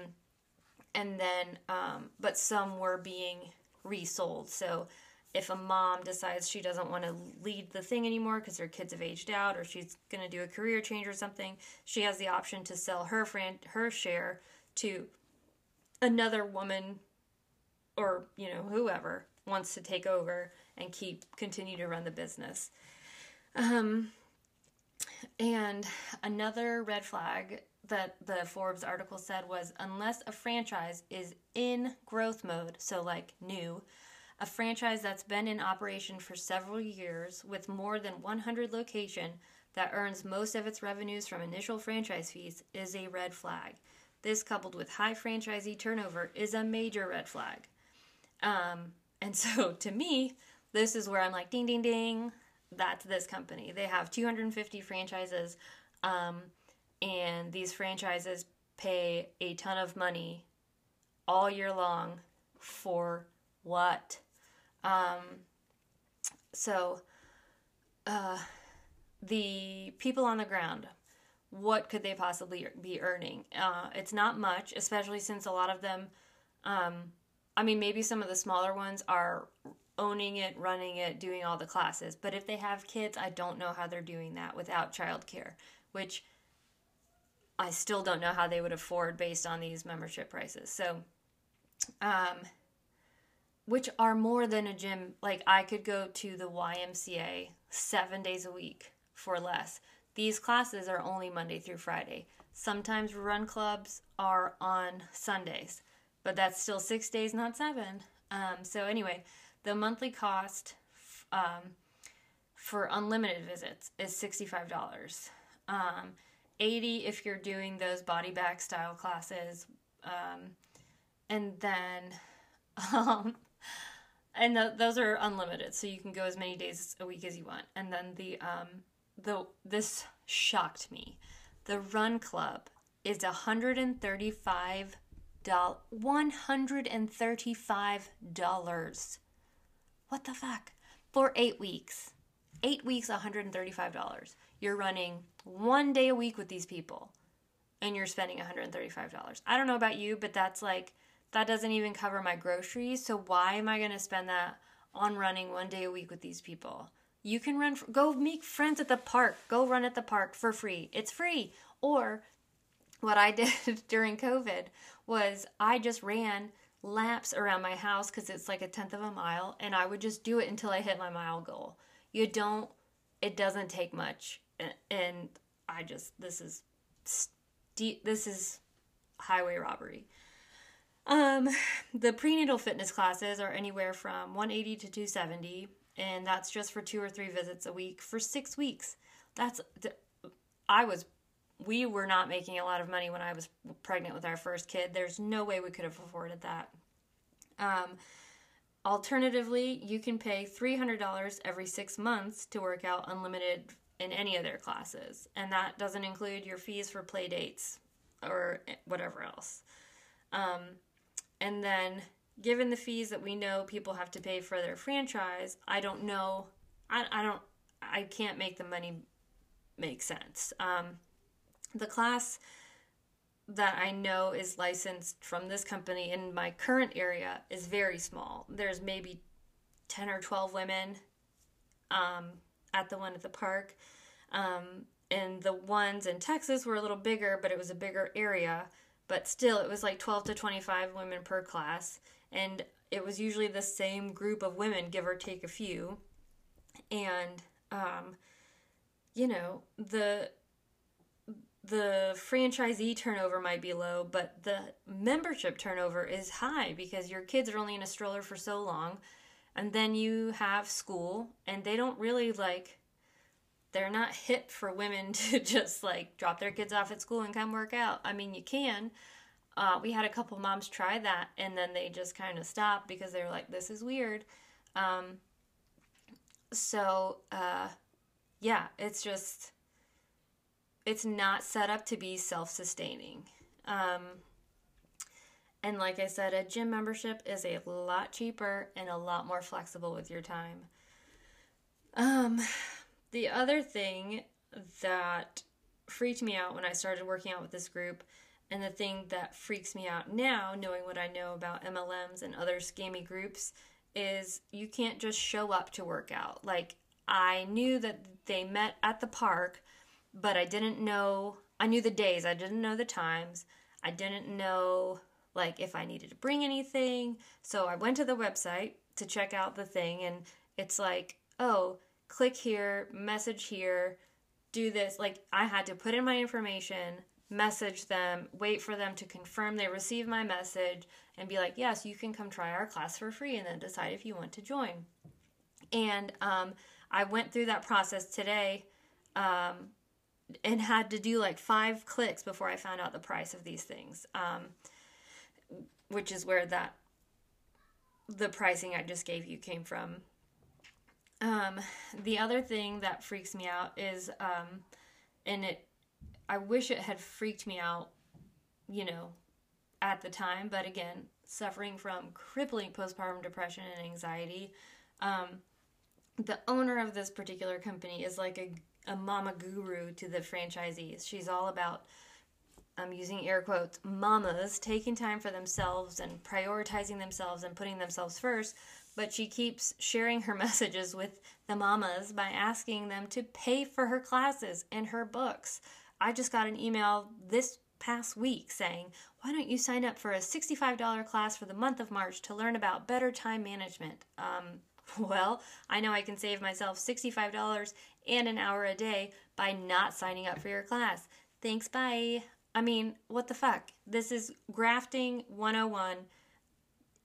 and then, um, but some were being resold. So if a mom decides she doesn't want to lead the thing anymore because her kids have aged out or she's going to do a career change or something, she has the option to sell her friend her share to another woman or, you know, whoever wants to take over and keep continue to run the business. Um and another red flag that the Forbes article said was unless a franchise is in growth mode, so like new, a franchise that's been in operation for several years with more than 100 location that earns most of its revenues from initial franchise fees is a red flag. This coupled with high franchisee turnover is a major red flag. Um, and so to me, this is where I'm like ding ding ding, that's this company. They have 250 franchises. Um, and these franchises pay a ton of money all year long for what? Um, so, uh, the people on the ground, what could they possibly be earning? Uh, it's not much, especially since a lot of them, um, I mean, maybe some of the smaller ones are owning it, running it, doing all the classes. But if they have kids, I don't know how they're doing that without childcare, which I still don't know how they would afford based on these membership prices. So, um, which are more than a gym. Like I could go to the YMCA seven days a week for less. These classes are only Monday through Friday. Sometimes run clubs are on Sundays, but that's still six days, not seven. Um, so anyway, the monthly cost um, for unlimited visits is sixty-five dollars. Um, 80 if you're doing those body back style classes um, and then um, and the, those are unlimited so you can go as many days a week as you want and then the um the this shocked me the run club is 135 $135 what the fuck for eight weeks. Eight weeks, $135. You're running one day a week with these people and you're spending $135. I don't know about you, but that's like, that doesn't even cover my groceries. So why am I going to spend that on running one day a week with these people? You can run, go make friends at the park. Go run at the park for free. It's free. Or what I did during COVID was I just ran laps around my house because it's like a tenth of a mile, and I would just do it until I hit my mile goal. You don't, it doesn't take much. And I just, this is, this is highway robbery. Um, the prenatal fitness classes are anywhere from 180 to 270, and that's just for two or three visits a week for six weeks. That's, I was we were not making a lot of money when I was pregnant with our first kid. There's no way we could have afforded that. Um, alternatively, you can pay $300 every six months to work out unlimited in any of their classes, and that doesn't include your fees for play dates or whatever else. Um, and then, given the fees that we know people have to pay for their franchise, I don't know. I, I don't. I can't make the money make sense. Um, the class that I know is licensed from this company in my current area is very small. There's maybe 10 or 12 women um, at the one at the park. Um, and the ones in Texas were a little bigger, but it was a bigger area. But still, it was like 12 to 25 women per class. And it was usually the same group of women, give or take a few. And, um, you know, the the franchisee turnover might be low, but the membership turnover is high because your kids are only in a stroller for so long. And then you have school, and they don't really like, they're not hip for women to just like drop their kids off at school and come work out. I mean, you can. Uh, we had a couple moms try that, and then they just kind of stopped because they were like, this is weird. Um, so, uh, yeah, it's just it's not set up to be self sustaining. Um, and like I said, a gym membership is a lot cheaper and a lot more flexible with your time. Um, the other thing that freaked me out when I started working out with this group, and the thing that freaks me out now, knowing what I know about MLMs and other scammy groups, is you can't just show up to work out. Like, I knew that they met at the park but I didn't know. I knew the days, I didn't know the times. I didn't know like if I needed to bring anything. So I went to the website to check out the thing and it's like, "Oh, click here, message here, do this." Like I had to put in my information, message them, wait for them to confirm they received my message and be like, "Yes, you can come try our class for free and then decide if you want to join." And um, I went through that process today um, and had to do like five clicks before I found out the price of these things, um, which is where that the pricing I just gave you came from. Um, the other thing that freaks me out is, um, and it, I wish it had freaked me out, you know, at the time, but again, suffering from crippling postpartum depression and anxiety. Um, the owner of this particular company is like a a mama guru to the franchisees. She's all about I'm using air quotes, mamas taking time for themselves and prioritizing themselves and putting themselves first. But she keeps sharing her messages with the mamas by asking them to pay for her classes and her books. I just got an email this past week saying, Why don't you sign up for a $65 class for the month of March to learn about better time management? Um, well, I know I can save myself $65 and an hour a day by not signing up for your class. Thanks, bye. I mean, what the fuck? This is grafting 101.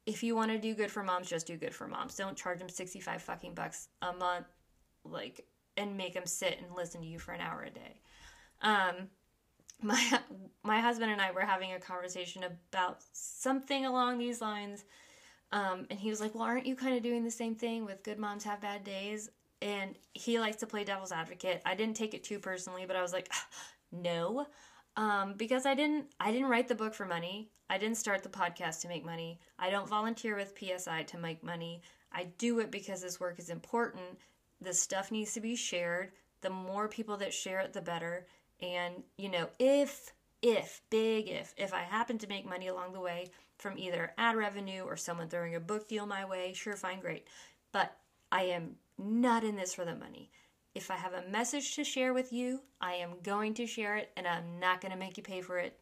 If you want to do good for moms, just do good for moms. Don't charge them 65 fucking bucks a month like and make them sit and listen to you for an hour a day. Um my my husband and I were having a conversation about something along these lines. Um, and he was like, "Well, aren't you kind of doing the same thing with good moms have bad days?" And he likes to play devil's advocate. I didn't take it too personally, but I was like, no, um, because I didn't. I didn't write the book for money. I didn't start the podcast to make money. I don't volunteer with PSI to make money. I do it because this work is important. This stuff needs to be shared. The more people that share it, the better. And, you know, if, if, big if, if I happen to make money along the way from either ad revenue or someone throwing a book deal my way, sure, fine, great. But I am not in this for the money. If I have a message to share with you, I am going to share it and I'm not going to make you pay for it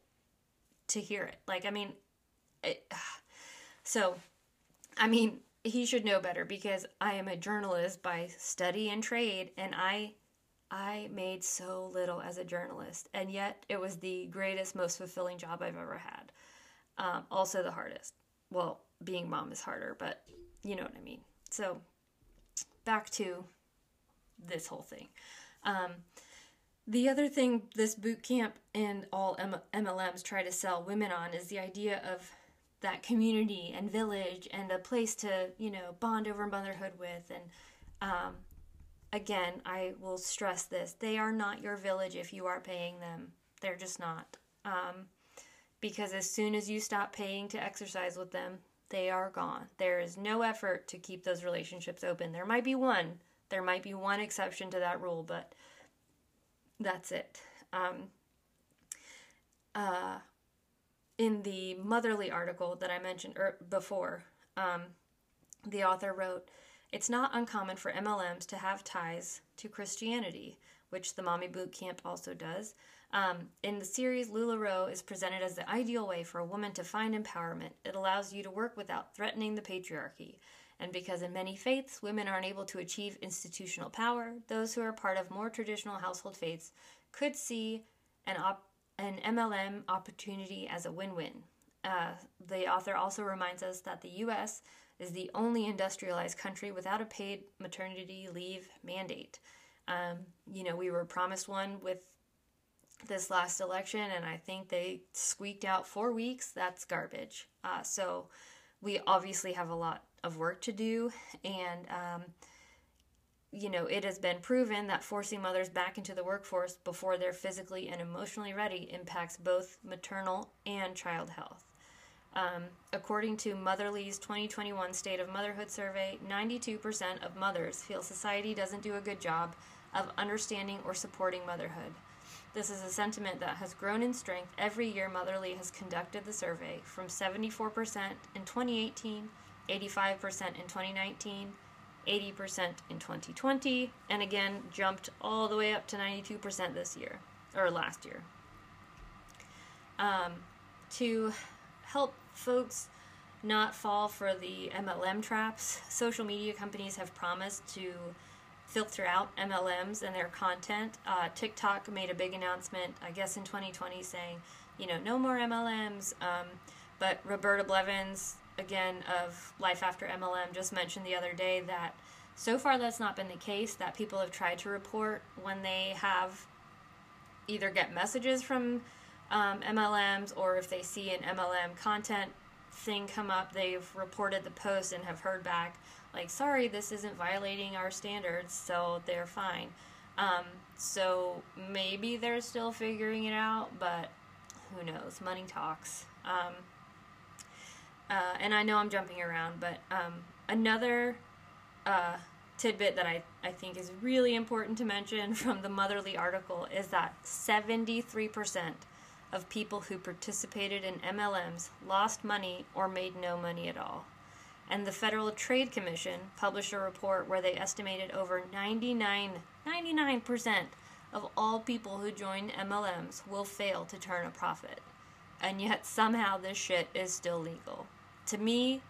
to hear it. Like, I mean, it, so, I mean, he should know better because I am a journalist by study and trade and I I made so little as a journalist and yet it was the greatest most fulfilling job I've ever had. Um, also the hardest. Well, being mom is harder, but you know what I mean. So back to this whole thing. Um, the other thing this boot camp and all M- MLMs try to sell women on is the idea of that community and village and a place to, you know, bond over motherhood with. And um, again, I will stress this they are not your village if you are paying them. They're just not. Um, because as soon as you stop paying to exercise with them, they are gone. There is no effort to keep those relationships open. There might be one, there might be one exception to that rule, but that's it. Um, uh, in the motherly article that I mentioned er, before, um, the author wrote, It's not uncommon for MLMs to have ties to Christianity, which the Mommy Boot Camp also does. Um, in the series, LuLaRoe is presented as the ideal way for a woman to find empowerment. It allows you to work without threatening the patriarchy. And because in many faiths, women aren't able to achieve institutional power, those who are part of more traditional household faiths could see an, op- an MLM opportunity as a win win. Uh, the author also reminds us that the U.S. is the only industrialized country without a paid maternity leave mandate. Um, you know, we were promised one with this last election, and I think they squeaked out four weeks. That's garbage. Uh, so we obviously have a lot of work to do, and um, you know, it has been proven that forcing mothers back into the workforce before they're physically and emotionally ready impacts both maternal and child health. Um, according to Motherly's 2021 State of Motherhood survey, 92% of mothers feel society doesn't do a good job of understanding or supporting motherhood. This is a sentiment that has grown in strength every year Motherly has conducted the survey, from 74% in 2018 85% in 2019, 80% in 2020, and again jumped all the way up to 92% this year, or last year. Um, to help folks not fall for the MLM traps, social media companies have promised to filter out MLMs and their content. Uh, TikTok made a big announcement, I guess in 2020, saying, you know, no more MLMs. Um, but Roberta Blevins, again of Life After MLM just mentioned the other day that so far that's not been the case that people have tried to report when they have either get messages from um, MLMs or if they see an MLM content thing come up, they've reported the post and have heard back like, sorry, this isn't violating our standards, so they're fine. Um, so maybe they're still figuring it out, but who knows? Money talks. Um, uh, and I know I'm jumping around, but um, another uh, tidbit that I, I think is really important to mention from the Motherly article is that 73% of people who participated in MLMs lost money or made no money at all. And the Federal Trade Commission published a report where they estimated over 99, 99% of all people who join MLMs will fail to turn a profit. And yet somehow this shit is still legal to me,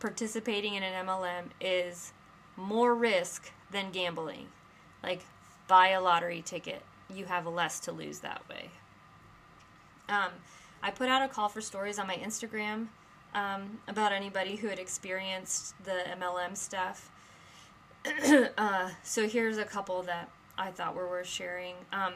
participating in an MLM is more risk than gambling. Like, buy a lottery ticket, you have less to lose that way. Um, I put out a call for stories on my Instagram um, about anybody who had experienced the MLM stuff. uh, so here's a couple that I thought were worth sharing. Um,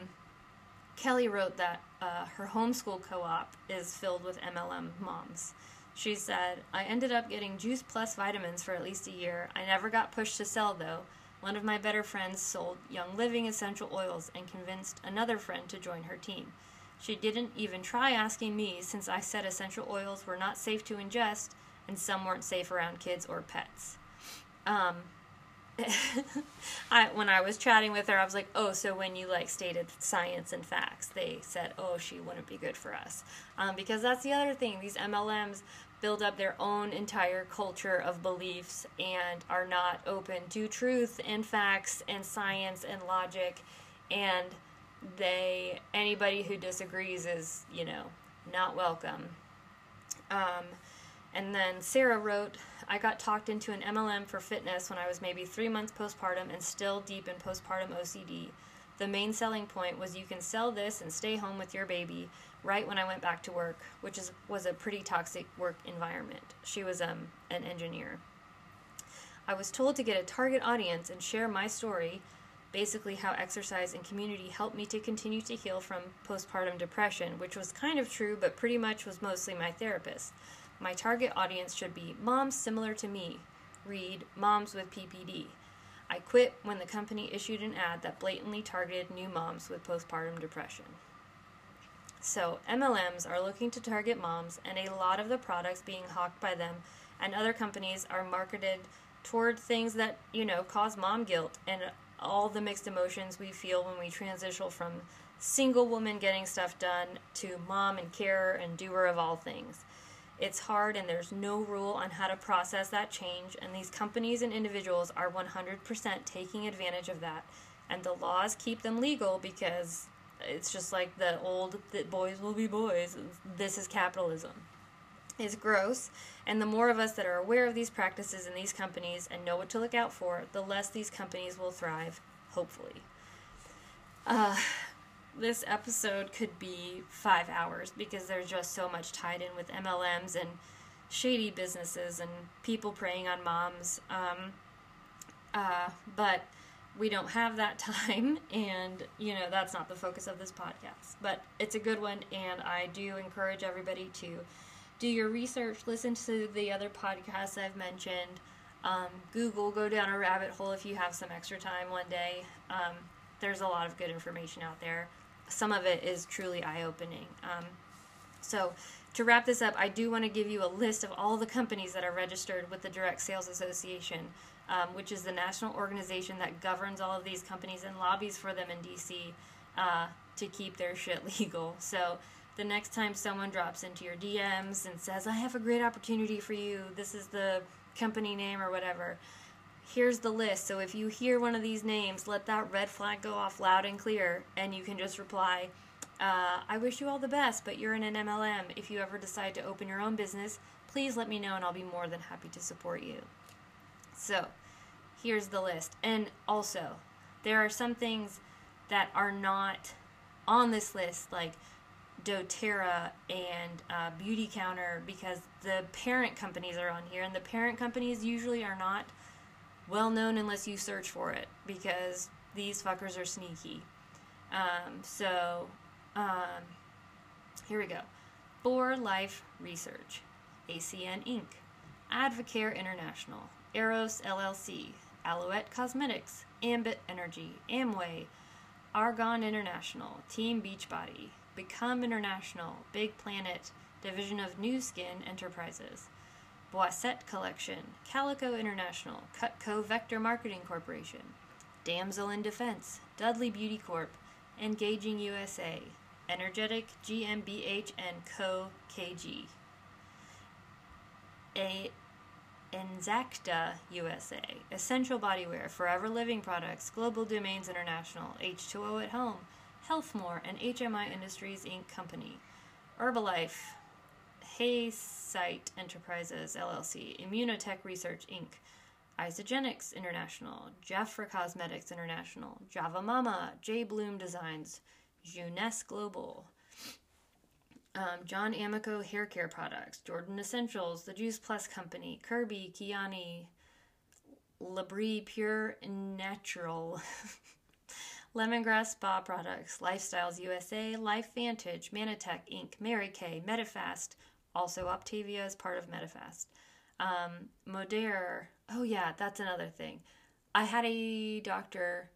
Kelly wrote that uh, her homeschool co op is filled with MLM moms. She said, I ended up getting Juice Plus vitamins for at least a year. I never got pushed to sell, though. One of my better friends sold Young Living essential oils and convinced another friend to join her team. She didn't even try asking me since I said essential oils were not safe to ingest and some weren't safe around kids or pets. Um, I when I was chatting with her, I was like, "Oh, so when you like stated science and facts, they said, "Oh, she wouldn't be good for us," um, because that's the other thing. These MLMs build up their own entire culture of beliefs and are not open to truth and facts and science and logic, and they anybody who disagrees is you know not welcome. Um, and then Sarah wrote, I got talked into an MLM for fitness when I was maybe three months postpartum and still deep in postpartum OCD. The main selling point was you can sell this and stay home with your baby right when I went back to work, which is was a pretty toxic work environment. She was um, an engineer. I was told to get a target audience and share my story, basically how exercise and community helped me to continue to heal from postpartum depression, which was kind of true, but pretty much was mostly my therapist. My target audience should be moms similar to me. Read Moms with PPD. I quit when the company issued an ad that blatantly targeted new moms with postpartum depression. So, MLMs are looking to target moms, and a lot of the products being hawked by them and other companies are marketed toward things that, you know, cause mom guilt and all the mixed emotions we feel when we transition from single woman getting stuff done to mom and carer and doer of all things. It's hard and there's no rule on how to process that change, and these companies and individuals are 100% taking advantage of that. And the laws keep them legal because it's just like the old that boys will be boys. This is capitalism. It's gross, and the more of us that are aware of these practices in these companies and know what to look out for, the less these companies will thrive, hopefully. Uh, this episode could be five hours because there's just so much tied in with MLMs and shady businesses and people preying on moms. Um, uh, but we don't have that time, and you know that's not the focus of this podcast. But it's a good one, and I do encourage everybody to do your research, listen to the other podcasts I've mentioned. Um, Google, go down a rabbit hole if you have some extra time one day. Um, there's a lot of good information out there some of it is truly eye opening. Um, so, to wrap this up, I do want to give you a list of all the companies that are registered with the Direct Sales Association, um, which is the national organization that governs all of these companies and lobbies for them in DC uh, to keep their shit legal. So, the next time someone drops into your DMs and says, I have a great opportunity for you, this is the company name or whatever, here's the list. So if you hear one of these names, let that red flag go off loud and clear, and you can just reply, uh, I wish you all the best, but you're in an MLM. If you ever decide to open your own business, please let me know and I'll be more than happy to support you. So, here's the list. And also, there are some things that are not on this list, like doTERRA and uh, Beautycounter, because the parent companies are on here, and the parent companies usually are not well known unless you search for it because these fuckers are sneaky. Um, so, um, here we go. 4Life Research, ACN Inc., Advocare International, Aerus LLC, Aloette Cosmetics, Ambit Energy, Amway, Arbonne International, Team Beachbody, Become International, Big Planet, Division of Nu Skin Enterprises, Boisset Collection, Calico International, Cutco Vector Marketing Corporation, Damsel in Defense, Dudley Beauty Corp, Enagic USA, Energetix GmbH and Co. KG, A Enzacta USA, Essential Bodywear, Forever Living Products, Global Domains International, H2O at Home, Healthmore, and HMI Industries Inc. Company, Herbalife, Hy Cite Enterprises LLC, Immunotech Research Inc., Isagenix International, Jafra Cosmetics International, Java Mama, J Bloom Designs, Jeunesse Global, um, John Amico Hair Care Products, Jordan Essentials, The Juice Plus Company, Kirby, Kyani, Labrie Pure Natural, Lemongrass Spa Products, Lifestyles USA, Life Vantage, Mannatech Inc., Mary Kay, Medifast, also, Optavia is part of Medifast. Um. Oh, yeah, that's another thing. I had a doctor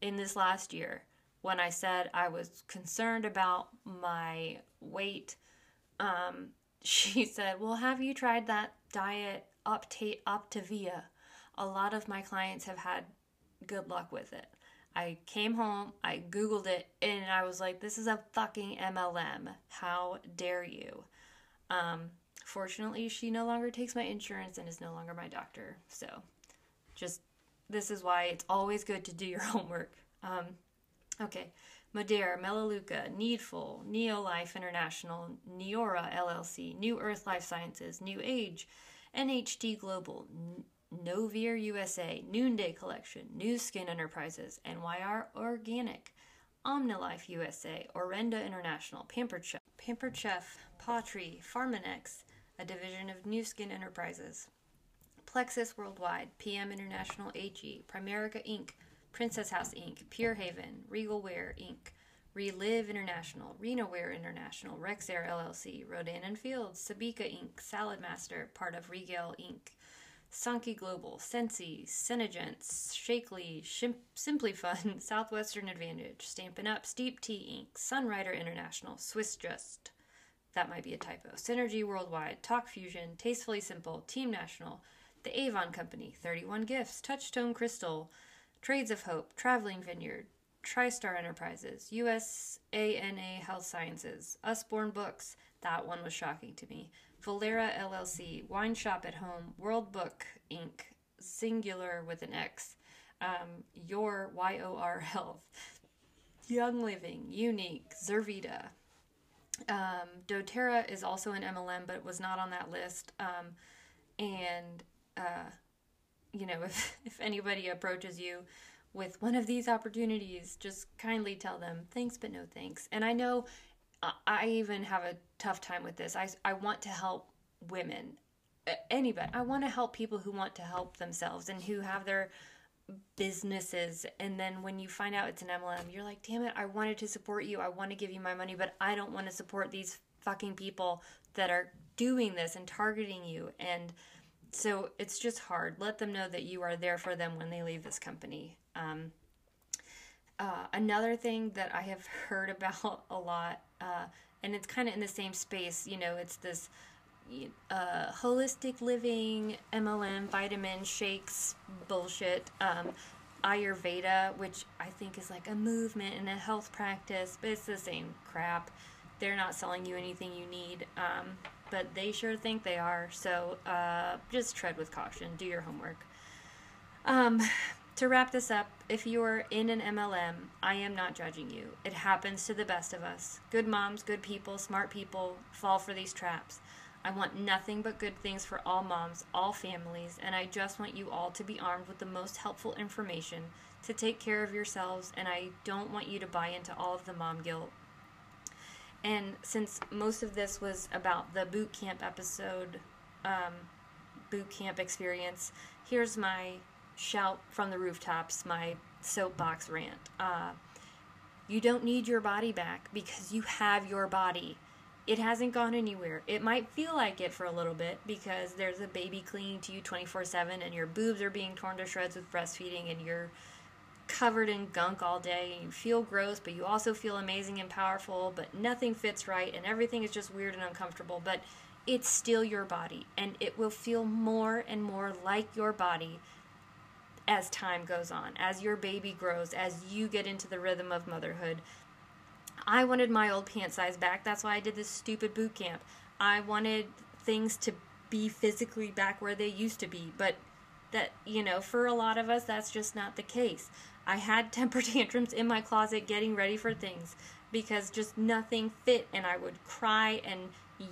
in this last year when I said I was concerned about my weight. Um, she said, Well, have you tried that diet Opta- Optavia? a lot of my clients have had good luck with it. I came home, I Googled it, and I was like, this is a fucking MLM. How dare you? Um, fortunately, she no longer takes my insurance and is no longer my doctor. So, just this is why it's always good to do your homework. Um, okay. Modere, Melaleuca, Needful, Neolife International, Neora LLC, New Earth Life Sciences, New Age, NHD Global, Noevir USA, Noonday Collection, Nu Skin Enterprises, NYR Organic, Omnilife USA, Orenda International, Pampered Chef, Pampered Chef, Pawtree, Pharmanex, a division of Nu Skin Enterprises, Plexus Worldwide, PM International AG, Primerica Inc., Princess House Inc., Pure Haven, Regal Ware Inc., Reliv International, Rena Ware International, Rexair LLC, Rodan and Fields, Sabika Inc., Saladmaster, part of Regal Inc., Sankey Global, Scentsy, Senegence, Shaklee, Shim- Simply Fun, Southwestern Advantage, Stampin' Up, Steep Tea Inc., Sunrider International, Swiss Just, that might be a typo, Synergy Worldwide, Talk Fusion, Tastefully Simple, Team National, The Avon Company, 31 Gifts, Touchstone Crystal, Trades of Hope, Traveling Vineyard, TriStar Enterprises, USANA Health Sciences, Usborne Books, that one was shocking to me, Valera LLC, Wine Shop at Home, World Book Inc., singular with an X, um, Your YOR Health, Young Living, Younique, Zurvita. Um, doTERRA is also an MLM, but it was not on that list. Um, and, uh, you know, if, if anybody approaches you with one of these opportunities, just kindly tell them thanks, but no thanks. And I know I even have a tough time with this. I, I want to help women, anybody. I want to help people who want to help themselves and who have their businesses. And then when you find out it's an MLM, you're like, damn it, I wanted to support you. I want to give you my money, but I don't want to support these fucking people that are doing this and targeting you. And so it's just hard. Let them know that you are there for them when they leave this company. Um, uh, another thing that I have heard about a lot, uh, and it's kind of in the same space, you know, it's this uh, holistic living, MLM, vitamin shakes bullshit, um, Ayurveda, which I think is like a movement and a health practice, but it's the same crap. They're not selling you anything you need, um, but they sure think they are. So uh, just tread with caution. Do your homework. Um, to wrap this up, if you're in an MLM, I am not judging you. It happens to the best of us. Good moms, good people, smart people fall for these traps. I want nothing but good things for all moms, all families, and I just want you all to be armed with the most helpful information to take care of yourselves, and I don't want you to buy into all of the mom guilt. And since most of this was about the boot camp episode, um, boot camp experience, here's my shout from the rooftops my soapbox rant. Uh, you don't need your body back because you have your body. It hasn't gone anywhere. It might feel like it for a little bit because there's a baby clinging to you 24 7 and your boobs are being torn to shreds with breastfeeding and you're covered in gunk all day and you feel gross, but you also feel amazing and powerful, but nothing fits right and everything is just weird and uncomfortable. But it's still your body and it will feel more and more like your body as time goes on, as your baby grows, as you get into the rhythm of motherhood. I wanted my old pant size back. That's why I did this stupid boot camp. I wanted things to be physically back where they used to be, but that, you know, for a lot of us, that's just not the case. I had temper tantrums in my closet getting ready for things because just nothing fit, and I would cry and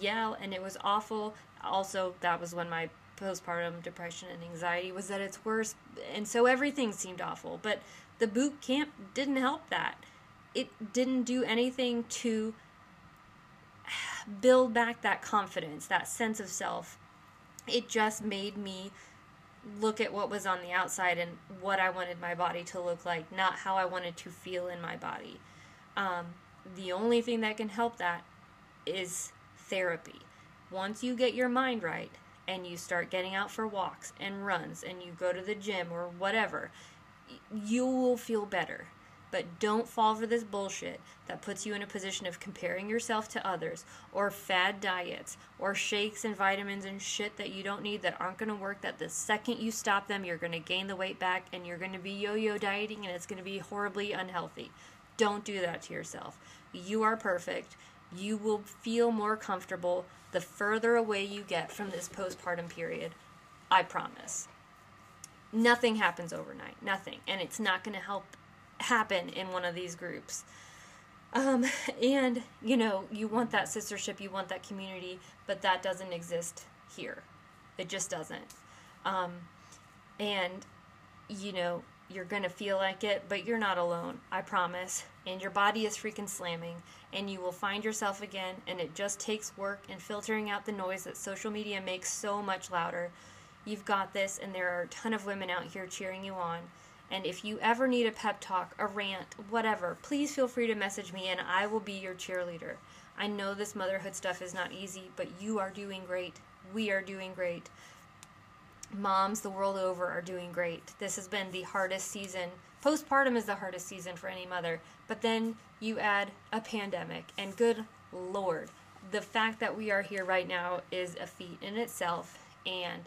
yell, and it was awful. Also, that was when my postpartum depression and anxiety was that it's worse and so everything seemed awful but the boot camp didn't help that it didn't do anything to build back that confidence that sense of self it just made me look at what was on the outside and what I wanted my body to look like, not how I wanted to feel in my body. Um, the only thing that can help that is therapy. Once you get your mind right, and you start getting out for walks and runs and you go to the gym or whatever, you will feel better. But don't fall for this bullshit that puts you in a position of comparing yourself to others, or fad diets, or shakes and vitamins and shit that you don't need that aren't going to work. That the second you stop them, you're going to gain the weight back and you're going to be yo yo dieting and it's going to be horribly unhealthy. Don't do that to yourself. You are perfect. You will feel more comfortable the further away you get from this postpartum period. I promise. Nothing happens overnight. Nothing. And it's not going to help happen in one of these groups. Um, and, you know, you want that sistership, you want that community, but that doesn't exist here. It just doesn't. Um, and, you know, you're going to feel like it, but you're not alone, I promise. And your body is freaking slamming, and you will find yourself again, and it just takes work and filtering out the noise that social media makes so much louder. You've got this, and there are a ton of women out here cheering you on. And if you ever need a pep talk, a rant, whatever, please feel free to message me and I will be your cheerleader. I know this motherhood stuff is not easy, but you are doing great. We are doing great. Moms the world over are doing great. This has been the hardest season. Postpartum is the hardest season for any mother, but then you add a pandemic, and good lord, the fact that we are here right now is a feat in itself, and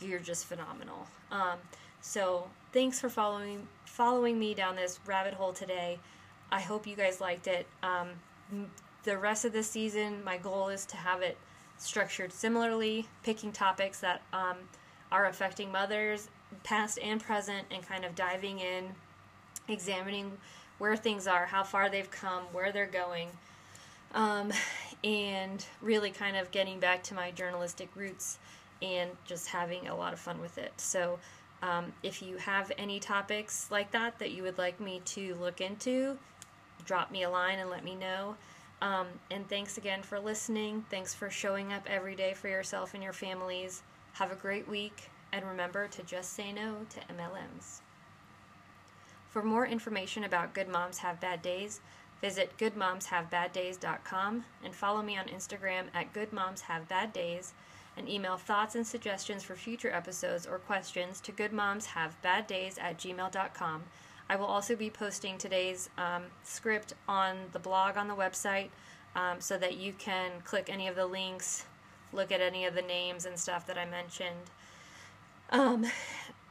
you're just phenomenal. Um, so thanks for following following me down this rabbit hole today. I hope you guys liked it. Um, the rest of the season, my goal is to have it structured similarly, picking topics that um, are affecting mothers, past and present, and kind of diving in, examining where things are, how far they've come, where they're going, um, and really kind of getting back to my journalistic roots and just having a lot of fun with it. So um, if you have any topics like that that you would like me to look into, drop me a line and let me know. Um, and thanks again for listening. Thanks for showing up every day for yourself and your families. Have a great week, and remember to just say no to MLMs. For more information about Good Moms Have Bad Days, visit goodmomshavebaddays.com and follow me on Instagram at goodmomshavebaddays and email thoughts and suggestions for future episodes or questions to goodmomshavebaddays at gmail.com. I will also be posting today's um, script on the blog on the website um, so that you can click any of the links, look at any of the names and stuff that I mentioned. Um,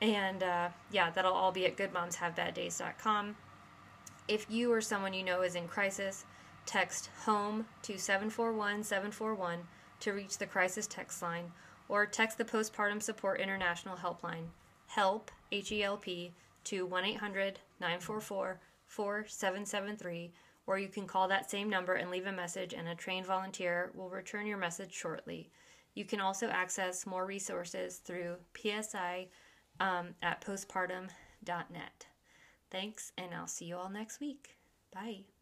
and uh, yeah, that'll all be at goodmomshavebaddays.com. If you or someone you know is in crisis, text HOME to 741 741 to reach the crisis text line or text the Postpartum Support International helpline, HELP, H E L P, to 1 800 944 4773, or you can call that same number and leave a message, and a trained volunteer will return your message shortly. You can also access more resources through PSI um, at postpartum.net. Thanks, and I'll see you all next week. Bye.